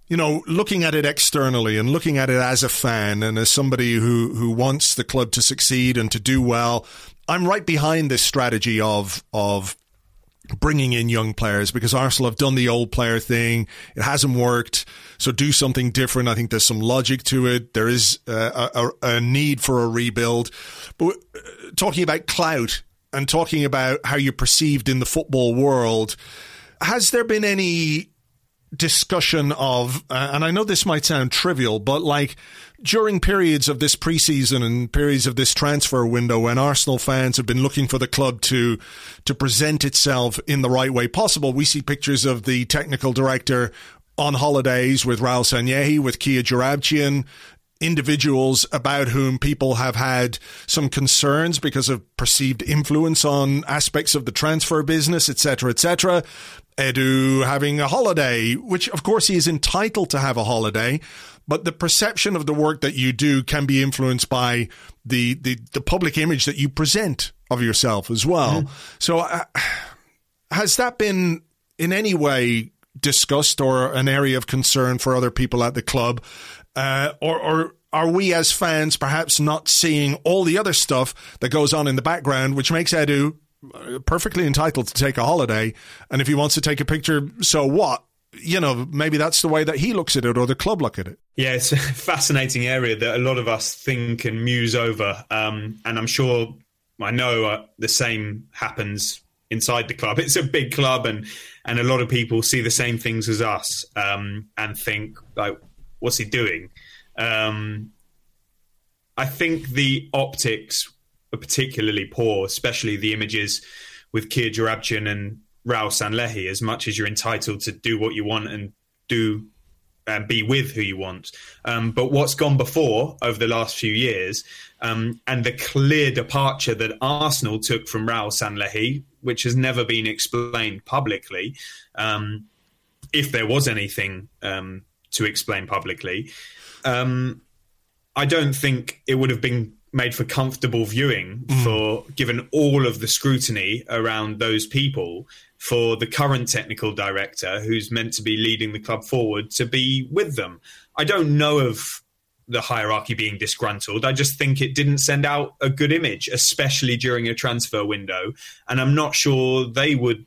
you know, looking at it externally and looking at it as a fan and as somebody who, who wants the club to succeed and to do well, I'm right behind this strategy of, of bringing in young players because Arsenal have done the old player thing. It hasn't worked. So do something different. I think there's some logic to it. There is a, a, a need for a rebuild. But uh, talking about clout and talking about how you're perceived in the football world, has there been any discussion of, uh, and I know this might sound trivial, but like during periods of this preseason and periods of this transfer window when Arsenal fans have been looking for the club to to present itself in the right way possible, we see pictures of the technical director on holidays with Raul Sanllehi, with Kia Joorabchian, individuals about whom people have had some concerns because of perceived influence on aspects of the transfer business, etc., etc. Edu having a holiday, which of course he is entitled to have a holiday, but the perception of the work that you do can be influenced by the the, the public image that you present of yourself as well. So, uh, has that been in any way discussed or an area of concern for other people at the club, uh, or, or are we as fans perhaps not seeing all the other stuff that goes on in the background, which makes Edu perfectly entitled to take a holiday, and if he wants to take a picture, so what? You know, maybe that's the way that he looks at it, or the club look at it. Yeah, it's a fascinating area that a lot of us think and muse over. Um, and I'm sure, I know uh, the same happens inside the club. It's a big club, and, and a lot of people see the same things as us um, and think, like, what's he doing? Um, I think the optics are particularly poor, especially the images with Kia Joorabchian and Raul Sanllehi, as much as you're entitled to do what you want and do and be with who you want. Um, but what's gone before over the last few years, um, and the clear departure that Arsenal took from Raul Sanllehi, which has never been explained publicly, um, if there was anything um, to explain publicly, um, I don't think it would have been made for comfortable viewing mm. for given all of the scrutiny around those people for the current technical director who's meant to be leading the club forward to be with them. I don't know of the hierarchy being disgruntled. I just think it didn't send out a good image, especially during a transfer window. And I'm not sure they would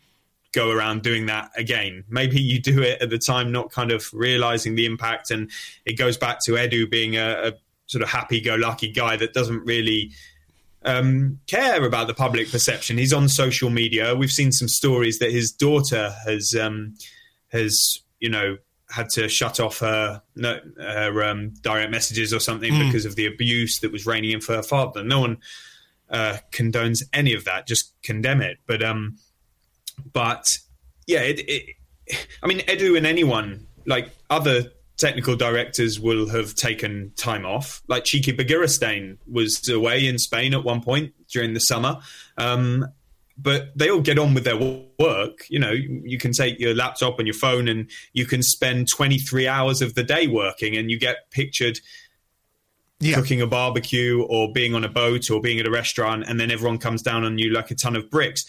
go around doing that again. Maybe you do it at the time, not kind of realizing the impact. And it goes back to Edu being a, a sort of happy go lucky guy that doesn't really um, care about the public perception. He's on social media. We've seen some stories that his daughter has um, has you know had to shut off her no, her um, direct messages or something because of the abuse that was raining in for her father. No one uh, condones any of that. Just condemn it. But um, but yeah, it, it, I mean, Edu and anyone like other technical directors will have taken time off. Like Txiki Begiristain was away in Spain at one point during the summer. Um, but they all get on with their work. You know, you can take your laptop and your phone and you can spend 23 hours of the day working and you get pictured Yeah. cooking a barbecue or being on a boat or being at a restaurant and then everyone comes down on you like a ton of bricks.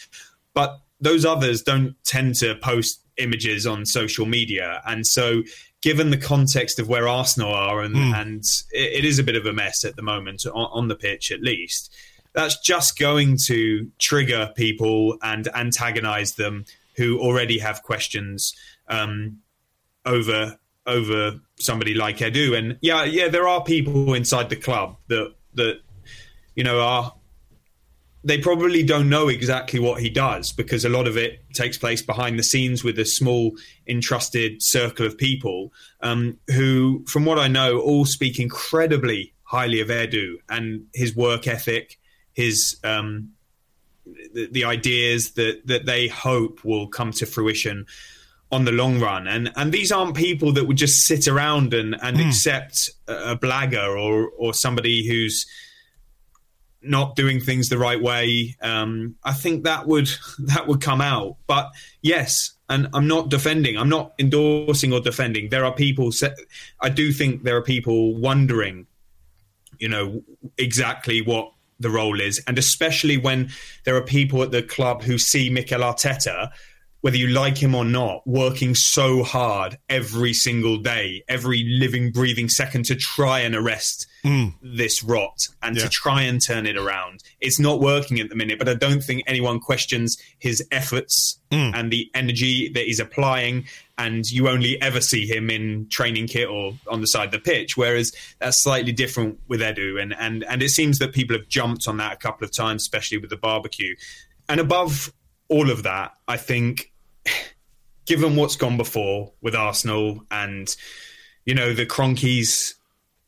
But those others don't tend to post images on social media. And so given the context of where Arsenal are and, and it, it is a bit of a mess at the moment on, on the pitch at least, that's just going to trigger people and antagonize them who already have questions um, over over somebody like Edu. And yeah, yeah, there are people inside the club that that you know are they probably don't know exactly what he does because a lot of it takes place behind the scenes with a small entrusted circle of people um, who, from what I know, all speak incredibly highly of Edu and his work ethic, his um, the, the, ideas that that they hope will come to fruition on the long run. And and these aren't people that would just sit around and and mm. accept a, a blagger or or somebody who's not doing things the right way. Um, I think that would that would come out. But yes, and I'm not defending. I'm not endorsing or defending. There are people. I do think there are people wondering, you know, exactly what the role is, and especially when there are people at the club who see Mikel Arteta whether you like him or not, working so hard every single day, every living, breathing second to try and arrest mm. this rot and yeah. to try and turn it around. It's not working at the minute, but I don't think anyone questions his efforts mm. and the energy that he's applying. And you only ever see him in training kit or on the side of the pitch, whereas that's slightly different with Edu. And, and, and it seems that people have jumped on that a couple of times, especially with the barbecue. And above all of that, I think given what's gone before with Arsenal and you know the Kroenkes,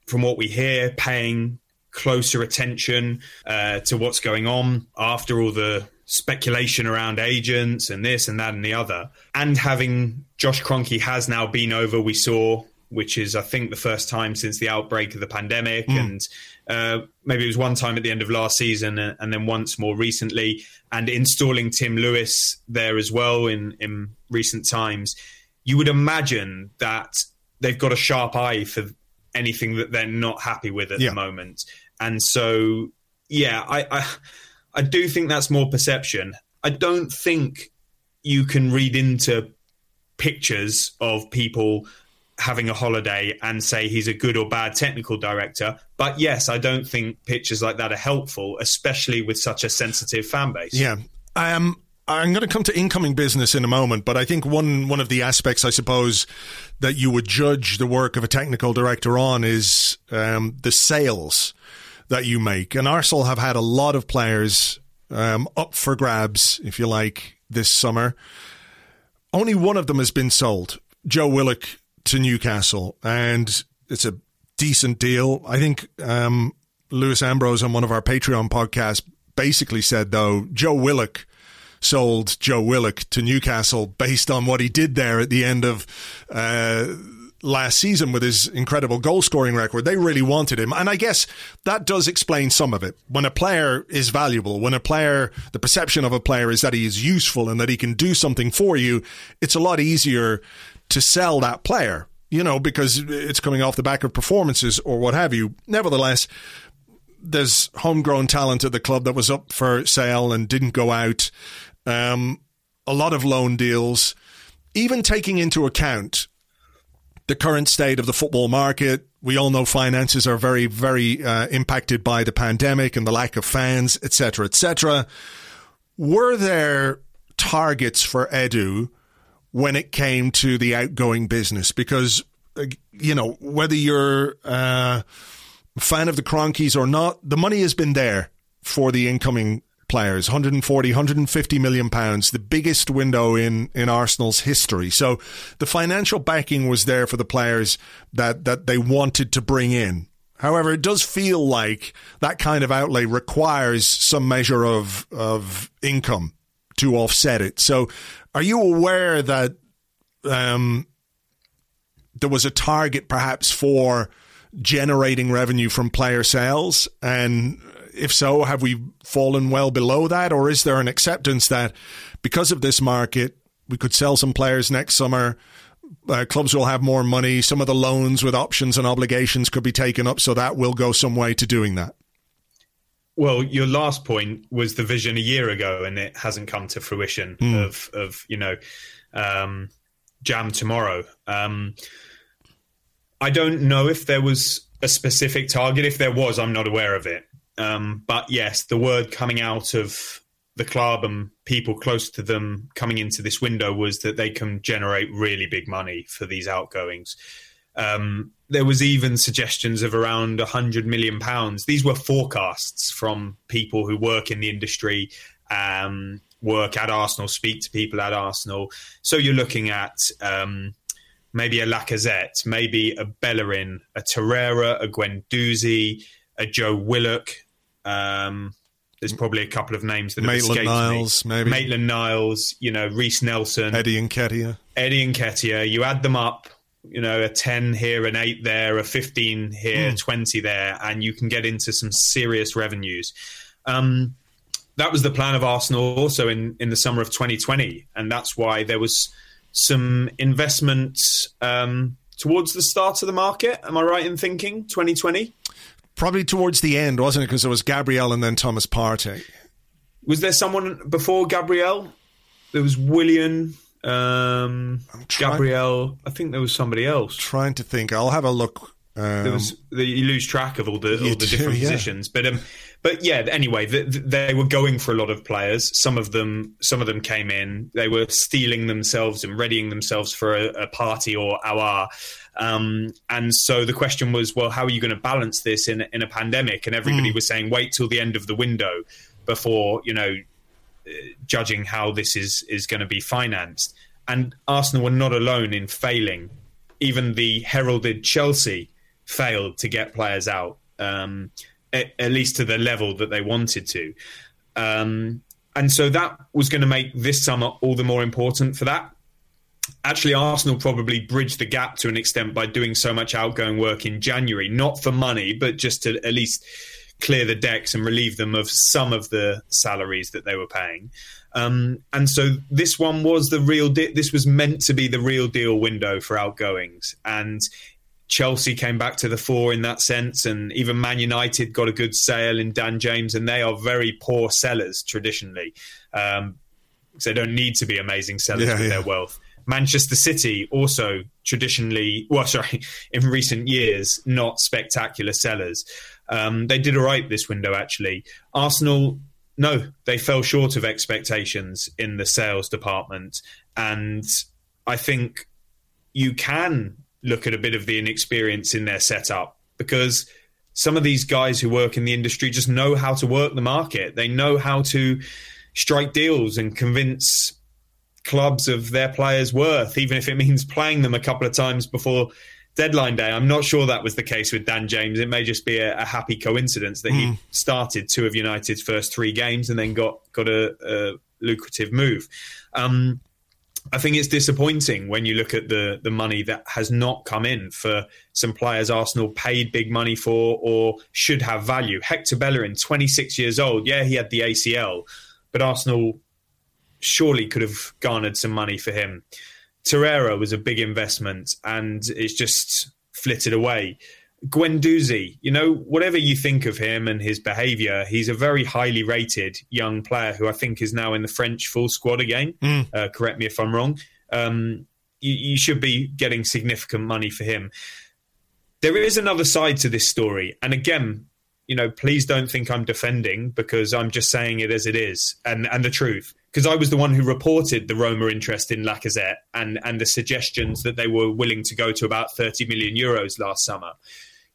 from what we hear, paying closer attention uh, to what's going on after all the speculation around agents and this and that and the other, and having Josh Kroenke has now been over. We saw which is I think the first time since the outbreak of the pandemic, mm. and uh, maybe it was one time at the end of last season, and, and, then once more recently, and installing Tim Lewis there as well in in recent times. You would imagine that they've got a sharp eye for anything that they're not happy with at yeah. the moment, and so yeah, I, I I do think that's more perception. I don't think you can read into pictures of people having a holiday and say he's a good or bad technical director. But yes, I don't think pictures like that are helpful, especially with such a sensitive fan base. Yeah. Um, I'm going to come to incoming business in a moment, but I think one one of the aspects, I suppose, that you would judge the work of a technical director on is um, the sales that you make. And Arsenal have had a lot of players um, up for grabs, if you like, this summer. Only one of them has been sold. Joe Willock to Newcastle, and it's a decent deal. I think um, Lewis Ambrose on one of our Patreon podcasts basically said, though, Joe Willock sold Joe Willock to Newcastle based on what he did there at the end of. Uh, last season with his incredible goal scoring record. They really wanted him. And I guess that does explain some of it. When a player is valuable, when a player, the perception of a player is that he is useful and that he can do something for you, it's a lot easier to sell that player, you know, because it's coming off the back of performances or what have you. Nevertheless, there's homegrown talent at the club that was up for sale and didn't go out. Um, a lot of loan deals, even taking into account the current state of the football market. We all know finances are very, very uh, impacted by the pandemic and the lack of fans, etc., etc. Were there targets for Edu when it came to the outgoing business because uh, you know whether you're uh, a fan of the Kroenkes or not, the money has been there for the incoming players. 140 150 million pounds the biggest window in in Arsenal's history. So the financial backing was there for the players that that they wanted to bring in. However it does feel like that kind of outlay requires some measure of of income to offset it. So are you aware that um, there was a target perhaps for generating revenue from player sales? And if so, have we fallen well below that? Or is there an acceptance that because of this market, we could sell some players next summer? Uh, clubs will have more money. Some of the loans with options and obligations could be taken up, so that will go some way to doing that. Well, your last point was the vision a year ago, and it hasn't come to fruition. Mm. Of of you know, um, jam tomorrow. Um, I don't know if there was a specific target. If there was, I'm not aware of it. Um, but yes, the word coming out of the club and people close to them coming into this window was that they can generate really big money for these outgoings. Um, there was even suggestions of around 100 million pounds. These were forecasts from people who work in the industry, um, work at Arsenal, speak to people at Arsenal. So you're looking at um, maybe a Lacazette, maybe a Bellerin, a Torreira, a Guendouzi, a Joe Willock. Um, there's probably a couple of names that have Maitland escaped Niles, me. maybe. Maitland Niles, you know, Reiss Nelson, Eddie Nketiah. Eddie Nketiah. You add them up, you know, a 10 here, an 8 there, a 15 here, 20 there, and you can get into some serious revenues. Um, that was the plan of Arsenal also in, in the summer of 2020. And that's why there was some investment um, towards the start of the market. Am I right in thinking 2020? Probably towards the end, wasn't it? Because it was Gabriel and then Thomas Partey. Was there someone before Gabriel? There was Willian, um, trying- Gabriel. I think there was somebody else. Trying to think. I'll have a look. Um, There was you lose track of all the all the do, different yeah. positions, but um, but yeah. Anyway, the, the, they were going for a lot of players. Some of them, some of them came in. They were stealing themselves and readying themselves for a, a Partey or Aouar. Um, and so the question was, well, how are you going to balance this in in a pandemic? And everybody was saying, wait till the end of the window before you know uh, judging how this is is going to be financed. And Arsenal were not alone in failing. Even the heralded Chelsea failed to get players out, um, at, at least to the level that they wanted to. Um, and so that was going to make this summer all the more important for that. Actually, Arsenal probably bridged the gap to an extent by doing so much outgoing work in January, not for money, but just to at least clear the decks and relieve them of some of the salaries that they were paying. Um, and so this one was the real. Di- this was meant to be the real deal window for outgoings, and Chelsea came back to the fore in that sense, and even Man United got a good sale in Dan James, and they are very poor sellers traditionally. Um, so they don't need to be amazing sellers Yeah, with yeah. their wealth. Manchester City also traditionally, well, sorry, in recent years, not spectacular sellers. Um, they did all right this window, actually. Arsenal, no, they fell short of expectations in the sales department. And I think you can look at a bit of the inexperience in their setup because some of these guys who work in the industry just know how to work the market. They know how to strike deals and convince clubs of their players' worth, even if it means playing them a couple of times before deadline day. I'm not sure that was the case with Dan James. It may just be a, a happy coincidence that he started two of United's first three games and then got got a, a lucrative move. Um, I think it's disappointing when you look at the the money that has not come in for some players Arsenal paid big money for or should have value. Hector Bellerin, 26 years old, yeah, he had the ACL, but Arsenal surely could have garnered some money for him. Torreira was a big investment and it's just flitted away. Guendouzi, you know, whatever you think of him and his behaviour, he's a very highly rated young player who I think is now in the French full squad again. Uh, correct me if I'm wrong. Um, you, you should be getting significant money for him. There is another side to this story. And again, you know, please don't think I'm defending because I'm just saying it as it is and, and the truth. Because I was the one who reported the Roma interest in Lacazette and, and the suggestions that they were willing to go to about 30 million euros last summer.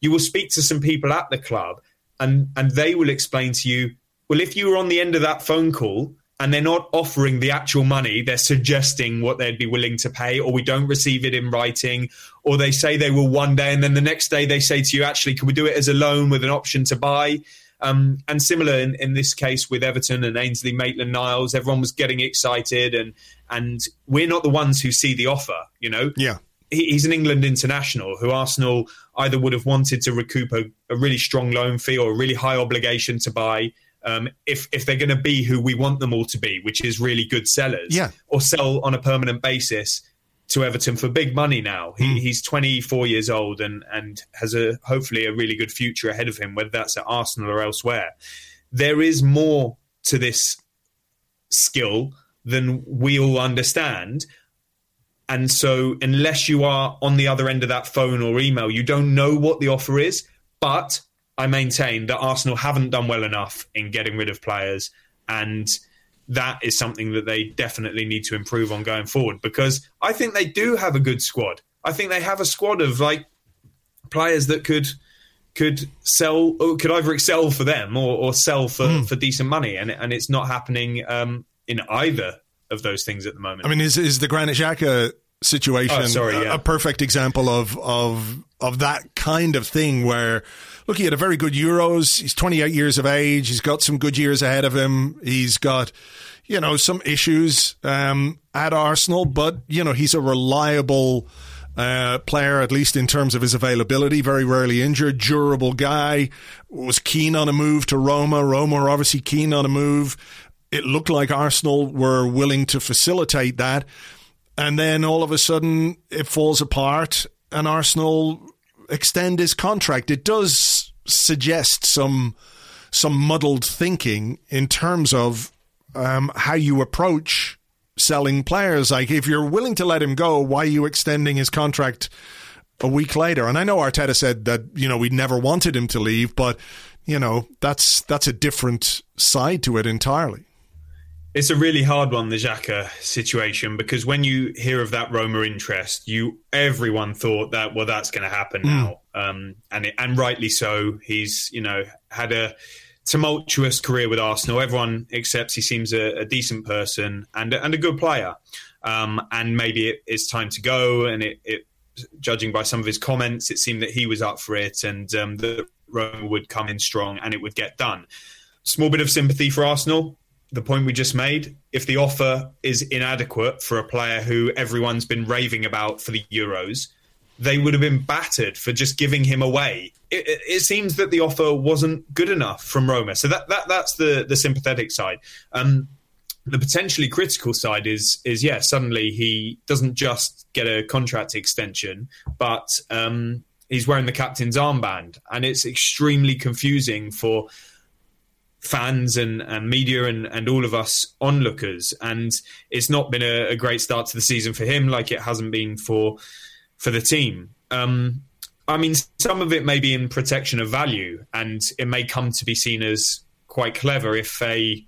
You will speak to some people at the club and, and they will explain to you, well, if you were on the end of that phone call and they're not offering the actual money, they're suggesting what they'd be willing to pay, or we don't receive it in writing, or they say they will one day, and then the next day they say to you, actually, can we do it as a loan with an option to buy? Um, and similar in, in this case with Everton and Ainsley Maitland Niles, everyone was getting excited, and and we're not the ones who see the offer. You know, Yeah. he, he's an England international who Arsenal either would have wanted to recoup a, a really strong loan fee or a really high obligation to buy. Um, if if they're going to be who we want them all to be, which is really good sellers, Yeah. or sell on a permanent basis to Everton for big money now. He, hmm. He's 24 years old and and has a hopefully a really good future ahead of him, whether that's at Arsenal or elsewhere. There is more to this skill than we all understand. And so, unless you are on the other end of that phone or email, you don't know what the offer is. But I maintain that Arsenal haven't done well enough in getting rid of players. And that is something that they definitely need to improve on going forward because I think they do have a good squad. I think they have a squad of like players that could could sell or could either excel for them or, or sell for, mm. for decent money, and and it's not happening um, in either of those things at the moment. I mean, is is the Granit Xhaka situation oh, sorry, yeah. a, a perfect example of of of that kind of thing where look, he had a very good Euros. He's 28 years of age. He's got some good years ahead of him. He's got, you know, some issues um, at Arsenal, but, you know, he's a reliable uh, player, at least in terms of his availability. Very rarely injured, durable guy. Was keen on a move to Roma. Roma were obviously keen on a move. It looked like Arsenal were willing to facilitate that. And then all of a sudden it falls apart and Arsenal extend his contract. It does suggest some some muddled thinking in terms of um, how you approach selling players. Like if you're willing to let him go, why are you extending his contract a week later? And I know Arteta said that you know we never wanted him to leave, but you know that's that's a different side to it entirely. It's a really hard one, the Xhaka situation, because when you hear of that Roma interest, you everyone thought that well, that's going to happen mm. now, um, and it, and rightly so. He's you know had a tumultuous career with Arsenal. Everyone accepts he seems a, a decent person and and a good player, um, and maybe it, it's time to go. And it, it, judging by some of his comments, it seemed that he was up for it, and um, that Roma would come in strong and it would get done. Small bit of sympathy for Arsenal the point we just made, if the offer is inadequate for a player who everyone's been raving about for the Euros, they would have been battered for just giving him away. It, it, it, seems that the offer wasn't good enough from Roma. So that, that that's the the sympathetic side. Um, the potentially critical side is is yeah, suddenly he doesn't just get a contract extension, but um, he's wearing the captain's armband, and it's extremely confusing for fans and, and media and, and all of us onlookers. And it's not been a, a, great start to the season for him, like it hasn't been for for the team. Um, I mean, some of it may be in protection of value, and it may come to be seen as quite clever if a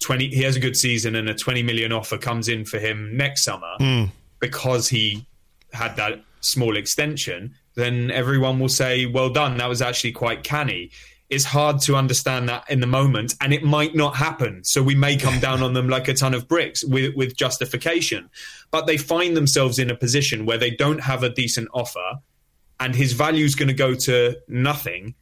twenty he has a good season and a twenty million offer comes in for him next summer mm. because he had that small extension. Then everyone will say, "Well done, that was actually quite canny." It's hard to understand that in the moment and it might not happen. So we may come down on them like a ton of bricks with, with justification. But they find themselves in a position where they don't have a decent offer and his value is going to go to nothing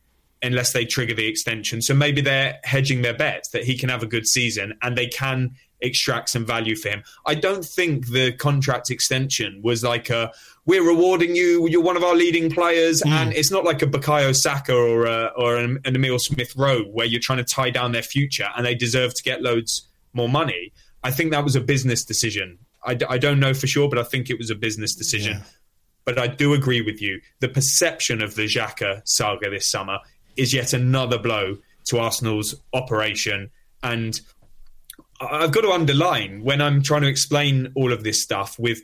unless they trigger the extension. So maybe they're hedging their bets that he can have a good season and they can extract some value for him. I don't think the contract extension was like a we're rewarding you, you're one of our leading players, mm. and it's not like a Bukayo Saka or a, or an, an Emil Smith Rowe where you're trying to tie down their future and they deserve to get loads more money. I think that was a business decision. I, I don't know for sure, but I think it was a business decision. Yeah. But I do agree with you. The perception of the Xhaka saga this summer is yet another blow to Arsenal's operation and I've got to underline when I'm trying to explain all of this stuff with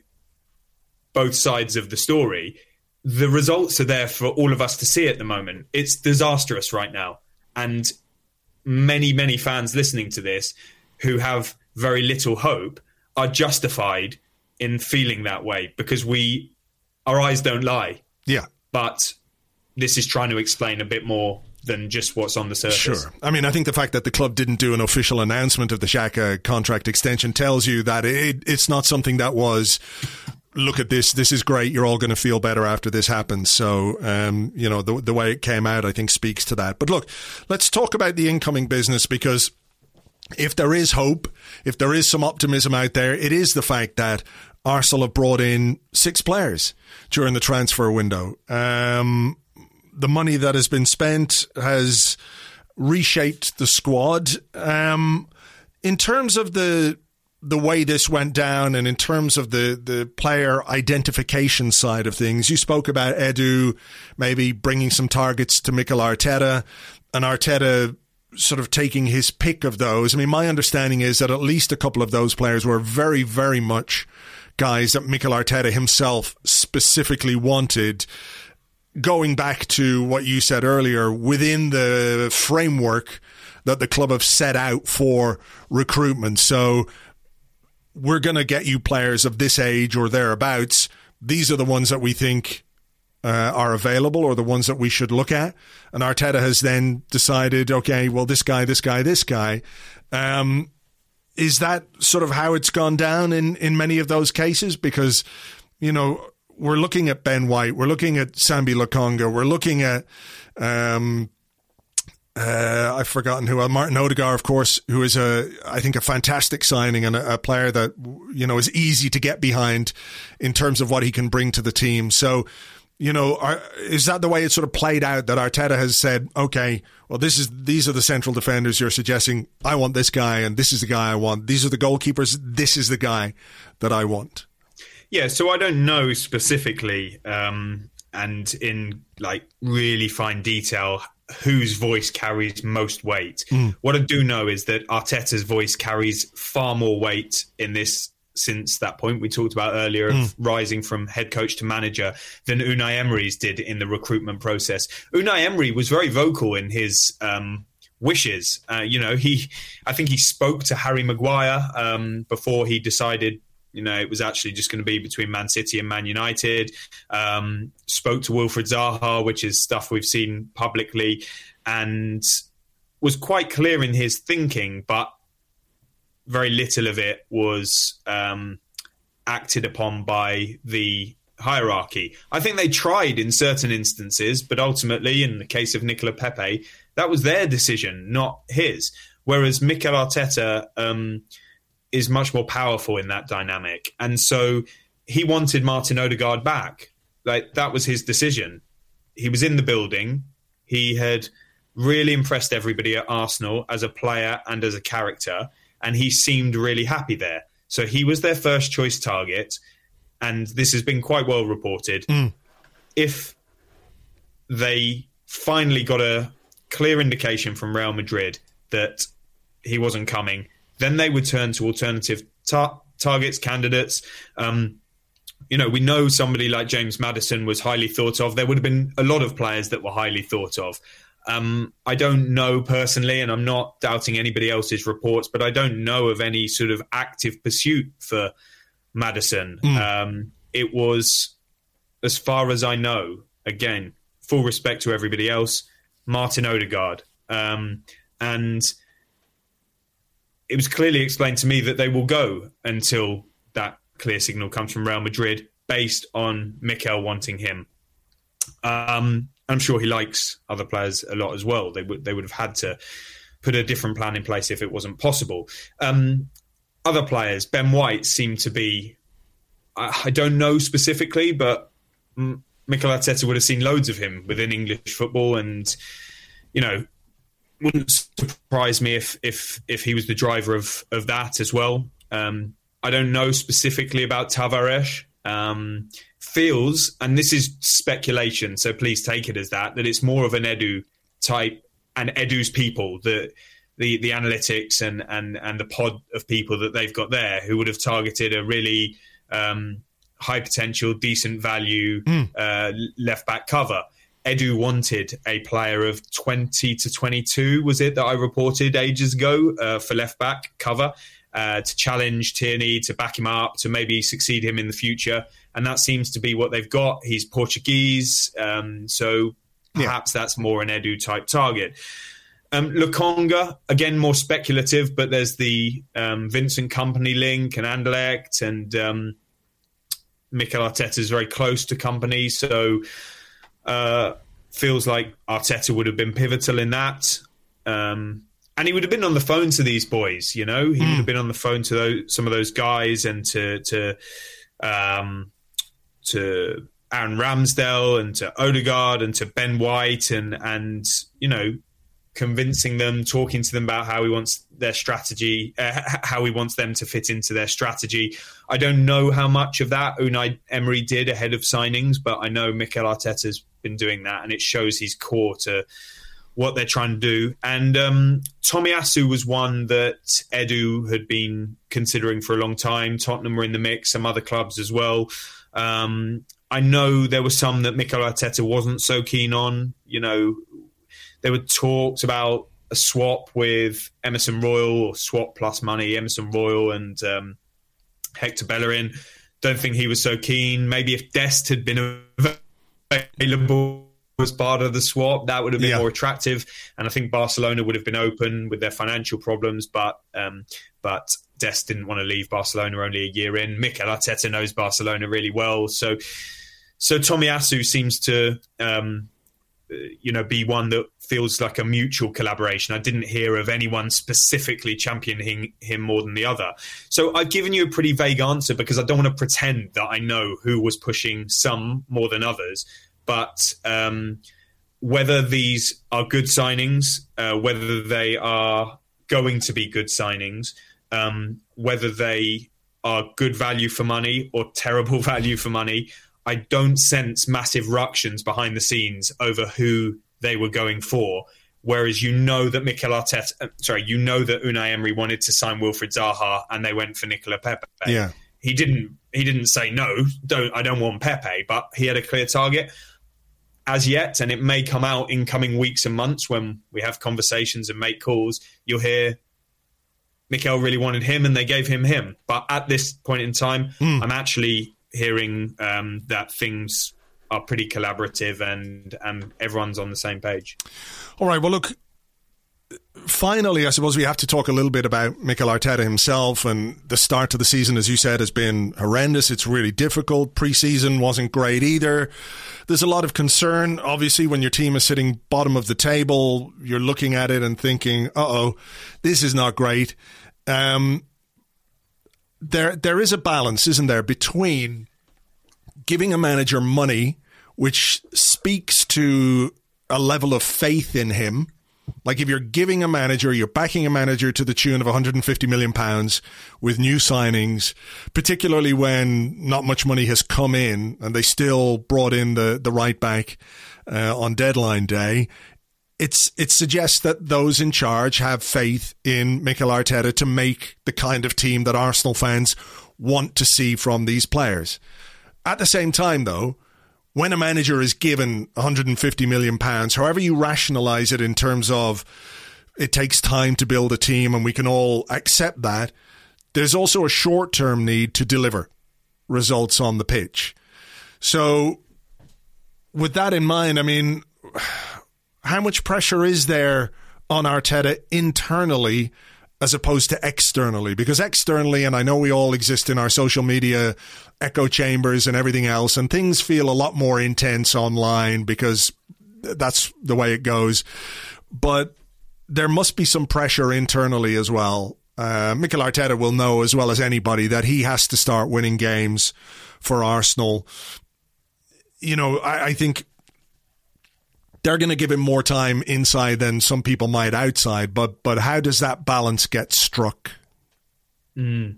both sides of the story, the results are there for all of us to see at the moment. It's disastrous right now. And many, many fans listening to this who have very little hope are justified in feeling that way because we, our eyes don't lie. Yeah. But this is trying to explain a bit more than just what's on the surface. Sure. I mean, I think the fact that the club didn't do an official announcement of the Xhaka contract extension tells you that it, it's not something that was look at this. This is great. You're all going to feel better after this happens. So, um, you know, the, the way it came out, I think speaks to that. But look, let's talk about the incoming business because if there is hope, if there is some optimism out there, it is the fact that Arsenal have brought in six players during the transfer window. Um, the money that has been spent has reshaped the squad. Um, in terms of the the way this went down and in terms of the, the player identification side of things, you spoke about Edu maybe bringing some targets to Mikel Arteta and Arteta sort of taking his pick of those. I mean, my understanding is that at least a couple of those players were very, very much guys that Mikel Arteta himself specifically wanted going back to what you said earlier, within the framework that the club have set out for recruitment. So we're going to get you players of this age or thereabouts. These are the ones that we think uh, are available or the ones that we should look at. And Arteta has then decided, okay, well, this guy, this guy, this guy. Um, is that sort of how it's gone down in, in many of those cases? Because, you know, we're looking at Ben White, we're looking at Sambi Lokonga, we're looking at, um, uh, I've forgotten who. Uh, Martin Odegaard, of course, who is a, I think, a fantastic signing and a, a, player that you know is easy to get behind in terms of what he can bring to the team. So, you know, are, is that the way it sort of played out? That Arteta has said, okay, well, this is these are the central defenders you're suggesting. I want this guy, and this is the guy I want. These are the goalkeepers. This is the guy that I want. Yeah, so I don't know specifically, um, and in like really fine detail whose voice carries most weight. Mm. What I do know is that Arteta's voice carries far more weight in this since that point we talked about earlier of mm. rising from head coach to manager than Unai Emery's did in the recruitment process. Unai Emery was very vocal in his um, wishes. Uh, you know, he I think he spoke to Harry Maguire um, before he decided you know, it was actually just going to be between Man City and Man United. Um, spoke to Wilfried Zaha, which is stuff we've seen publicly, and was quite clear in his thinking, but very little of it was um, acted upon by the hierarchy. I think they tried in certain instances, but ultimately, in the case of Nicolas Pepe, that was their decision, not his. Whereas Mikel Arteta, um, is much more powerful in that dynamic. And so he wanted Martin Odegaard back. Like that was his decision. He was in the building. He had really impressed everybody at Arsenal as a player and as a character, and he seemed really happy there. So he was their first choice target, and this has been quite well reported. Mm. If they finally got a clear indication from Real Madrid that he wasn't coming, then they would turn to alternative tar- targets, candidates. Um, you know, we know somebody like James Maddison was highly thought of. There would have been a lot of players that were highly thought of. Um, I don't know personally, and I'm not doubting anybody else's reports, but I don't know of any sort of active pursuit for Maddison. Mm. Um, it was, as far as I know, again, full respect to everybody else, Martin Odegaard. Um, and it was clearly explained to me that they will go until that clear signal comes from Real Madrid based on Mikel wanting him. Um, I'm sure he likes other players a lot as well. They would they would have had to put a different plan in place if it wasn't possible. Um, other players, Ben White seemed to be. I, I don't know specifically, but Mikel Arteta would have seen loads of him within English football, and you know wouldn't surprise me if if if he was the driver of of that as well. Um, I don't know specifically about Tavares. Um, feels, and this is speculation, so please take it as that, that it's more of an Edu type and Edu's people, the the the analytics and and and the pod of people that they've got there who would have targeted a really um, high potential, decent value mm. uh, left back cover. Edu wanted a player of 20 to 22, was it that I reported ages ago uh, for left back cover uh, to challenge Tierney, to back him up, to maybe succeed him in the future. And that seems to be what they've got. He's Portuguese, um, so perhaps yeah. that's more an Edu type target. Um, Lokonga, again, more speculative, but there's the um, Vincent Kompany link and Anderlecht, and um, Mikel Arteta is very close to Kompany, so uh, feels like Arteta would have been pivotal in that. Um, and he would have been on the phone to these boys, you know. He mm. would have hmm. been on the phone to those, some of those guys and to to um, to Aaron Ramsdale and to Odegaard and to Ben White and and you know convincing them, talking to them about how he wants their strategy, uh, how he wants them to fit into their strategy. I don't know how much of that Unai Emery did ahead of signings, but I know Mikel Arteta's been doing that, and it shows he's core to what they're trying to do. And um, Tomiyasu was one that Edu had been considering for a long time. Tottenham were in the mix, some other clubs as well. Um, I know there were some that Mikel Arteta wasn't so keen on. You know, there were talks about a swap with Emerson Royal or swap plus money, Emerson Royal and um, Hector Bellerin. Don't think he was so keen. Maybe if Dest had been available as part of the swap, that would have been Yeah. more attractive. And I think Barcelona would have been open with their financial problems, but um, but Dest didn't want to leave Barcelona only a year in. Mikel Arteta knows Barcelona really well, so so Tomiyasu seems to um, you know be one that feels like a mutual collaboration. I didn't hear of anyone specifically championing him more than the other. So I've given you a pretty vague answer because I don't want to pretend that I know who was pushing some more than others. But um, whether these are good signings, uh, whether they are going to be good signings, um, whether they are good value for money or terrible value for money, I don't sense massive ructions behind the scenes over who they were going for. Whereas you know that Mikel Arteta, uh, sorry, you know that Unai Emery wanted to sign Wilfried Zaha and they went for Nicolas Pepe. Yeah. He didn't. He didn't say no. Don't. I don't want Pepe, but he had a clear target as yet, and it may come out in coming weeks and months when we have conversations and make calls. You'll hear Mikel really wanted him, and they gave him him. But at this point in time, I'm actually hearing um, that things are pretty collaborative and and everyone's on the same page. All right. Well, look. Finally, I suppose we have to talk a little bit about Mikel Arteta himself. And the start to the season, as you said, has been horrendous. It's really difficult. Preseason wasn't great either. There's a lot of concern. Obviously, when your team is sitting bottom of the table, you're looking at it and thinking, "Uh oh, this is not great." Um, there, there is a balance, isn't there, between giving a manager money, which speaks to a level of faith in him. Like if you're giving a manager, you're backing a manager to the tune of 150 million pounds with new signings, particularly when not much money has come in and they still brought in the, the right back uh, on deadline day. It's it suggests that those in charge have faith in Mikel Arteta to make the kind of team that Arsenal fans want to see from these players. At the same time, though, when a manager is given 150 million pounds, however you rationalize it in terms of it takes time to build a team and we can all accept that, there's also a short term need to deliver results on the pitch. So, with that in mind, I mean, how much pressure is there on Arteta internally as opposed to externally? Because externally, and I know we all exist in our social media echo chambers and everything else, and things feel a lot more intense online because that's the way it goes. But there must be some pressure internally as well. Uh, Mikel Arteta will know as well as anybody that he has to start winning games for Arsenal. You know, I, I think they're going to give him more time inside than some people might outside. But but how does that balance get struck? Mm.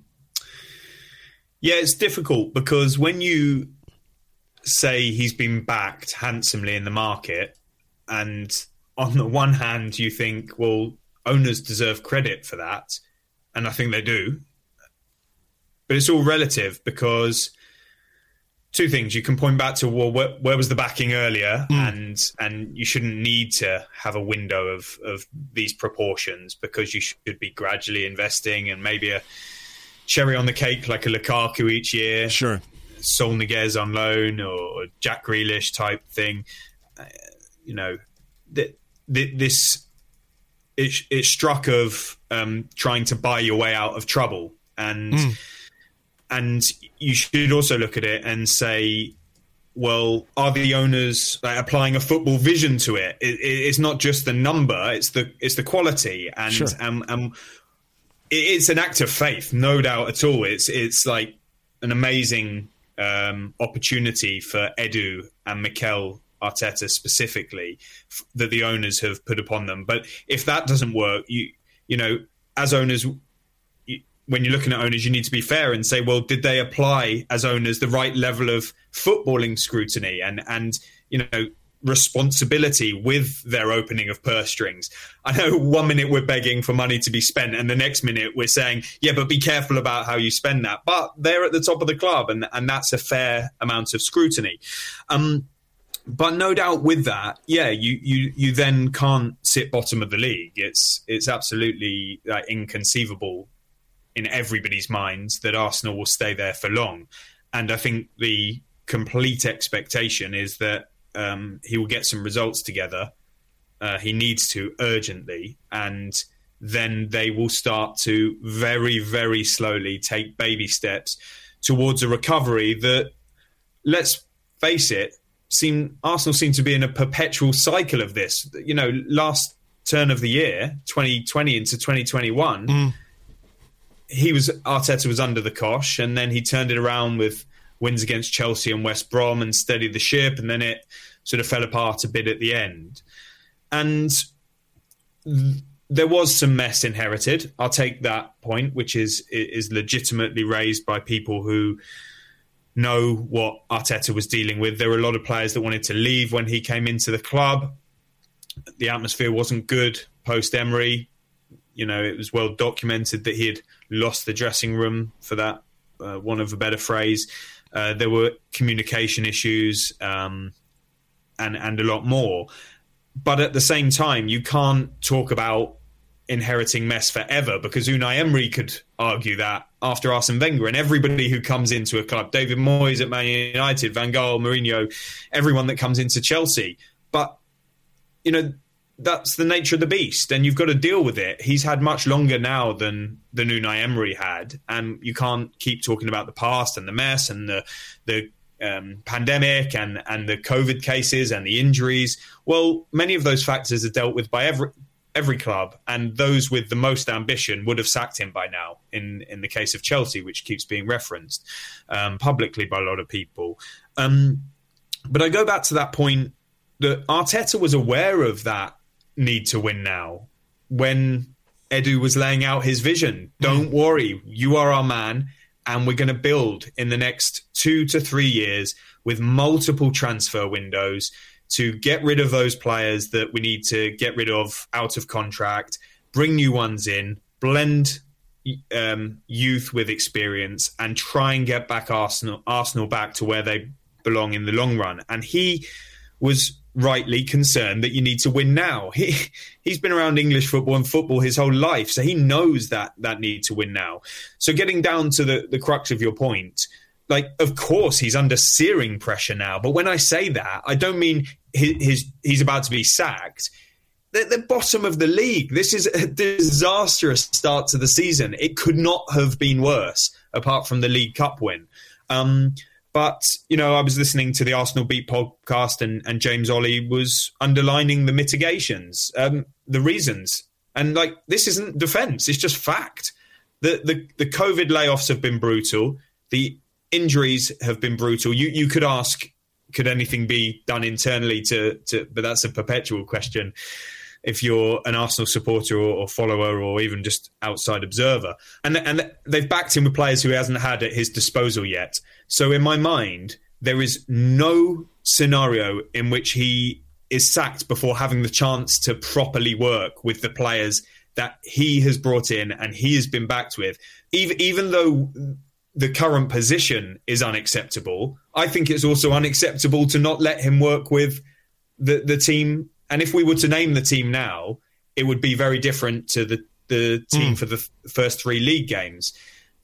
Yeah, it's difficult because when you say he's been backed handsomely in the market, and on the one hand, you think, well, owners deserve credit for that, and I think they do. But it's all relative because two things. You can point back to well where, where was the backing earlier? And and you shouldn't need to have a window of of these proportions because you should be gradually investing and maybe a cherry on the cake like a Lukaku each year Sure. Saúl Ñíguez on loan or Jack Grealish type thing. Uh, you know, th- th- this it, it struck of um, trying to buy your way out of trouble, and and you should also look at it and say, well, are the owners like, applying a football vision to it? it? It's not just the number; it's the it's the quality, and Sure. and, and it- it's an act of faith, no doubt at all. It's it's like an amazing um, opportunity for Edu and Mikel Arteta specifically f- that the owners have put upon them. But if that doesn't work, you you know, as owners, when you're looking at owners, you need to be fair and say, well, did they apply as owners the right level of footballing scrutiny and and you know responsibility with their opening of purse strings. I know one minute we're begging for money to be spent, and the next minute we're saying, yeah, but be careful about how you spend that. But they're at the top of the club, and, and that's a fair amount of scrutiny. Um, but no doubt with that, yeah, you, you, you then can't sit bottom of the league. It's it's absolutely uh, inconceivable in everybody's minds that Arsenal will stay there for long. And I think the complete expectation is that um, he will get some results together. Uh, he needs to urgently, and then they will start to very, very slowly take baby steps towards a recovery that, let's face it, seem Arsenal seem to be in a perpetual cycle of this. You know, last turn of the year, 2020 into 2021, mm. He was Arteta was under the cosh, and then he turned it around with wins against Chelsea and West Brom and steadied the ship, and then it sort of fell apart a bit at the end. And th- there was some mess inherited. I'll take that point, which is is legitimately raised by people who know what Arteta was dealing with. There were a lot of players that wanted to leave when he came into the club. The atmosphere wasn't good post Emery. You know, it was well documented that he had lost the dressing room for that, uh, one of a better phrase. Uh, there were communication issues um, and and a lot more. But at the same time, you can't talk about inheriting mess forever because Unai Emery could argue that after Arsene Wenger and everybody who comes into a club, David Moyes at Man United, Van Gaal, Mourinho, everyone that comes into Chelsea. But, you know, that's the nature of the beast and you've got to deal with it. He's had much longer now than the Unai Emery had and you can't keep talking about the past and the mess and the, the um, pandemic and and the COVID cases and the injuries. Well, many of those factors are dealt with by every every club, and those with the most ambition would have sacked him by now. In in the case of Chelsea, which keeps being referenced um, publicly by a lot of people. Um, but I go back to that point that Arteta was aware of that need to win now when Edu was laying out his vision. Don't mm. worry, you are our man, and we're going to build in the next two to three years with multiple transfer windows to get rid of those players that we need to get rid of out of contract, bring new ones in, blend um, youth with experience, and try and get back Arsenal Arsenal back to where they belong in the long run. And he was rightly concerned that you need to win now. He he's been around English football and football his whole life, so he knows that that need to win now. So getting down to the the crux of your point, like of course he's under searing pressure now but when i say that i don't mean his, his he's about to be sacked they're the bottom of the league this is a disastrous start to the season it could not have been worse apart from the league cup win um, but you know i was listening to the arsenal beat podcast and, and james Ollie was underlining the mitigations um, the reasons and like this isn't defense it's just fact the, the the covid layoffs have been brutal the injuries have been brutal. You you could ask, could anything be done internally to to? But that's a perpetual question. If you're an Arsenal supporter or, or follower or even just outside observer, and and they've backed him with players who he hasn't had at his disposal yet. So in my mind, there is no scenario in which he is sacked before having the chance to properly work with the players that he has brought in and he has been backed with. Even even though the current position is unacceptable. I think it's also unacceptable to not let him work with the the team. And if we were to name the team now, it would be very different to the the team mm. for the first three league games.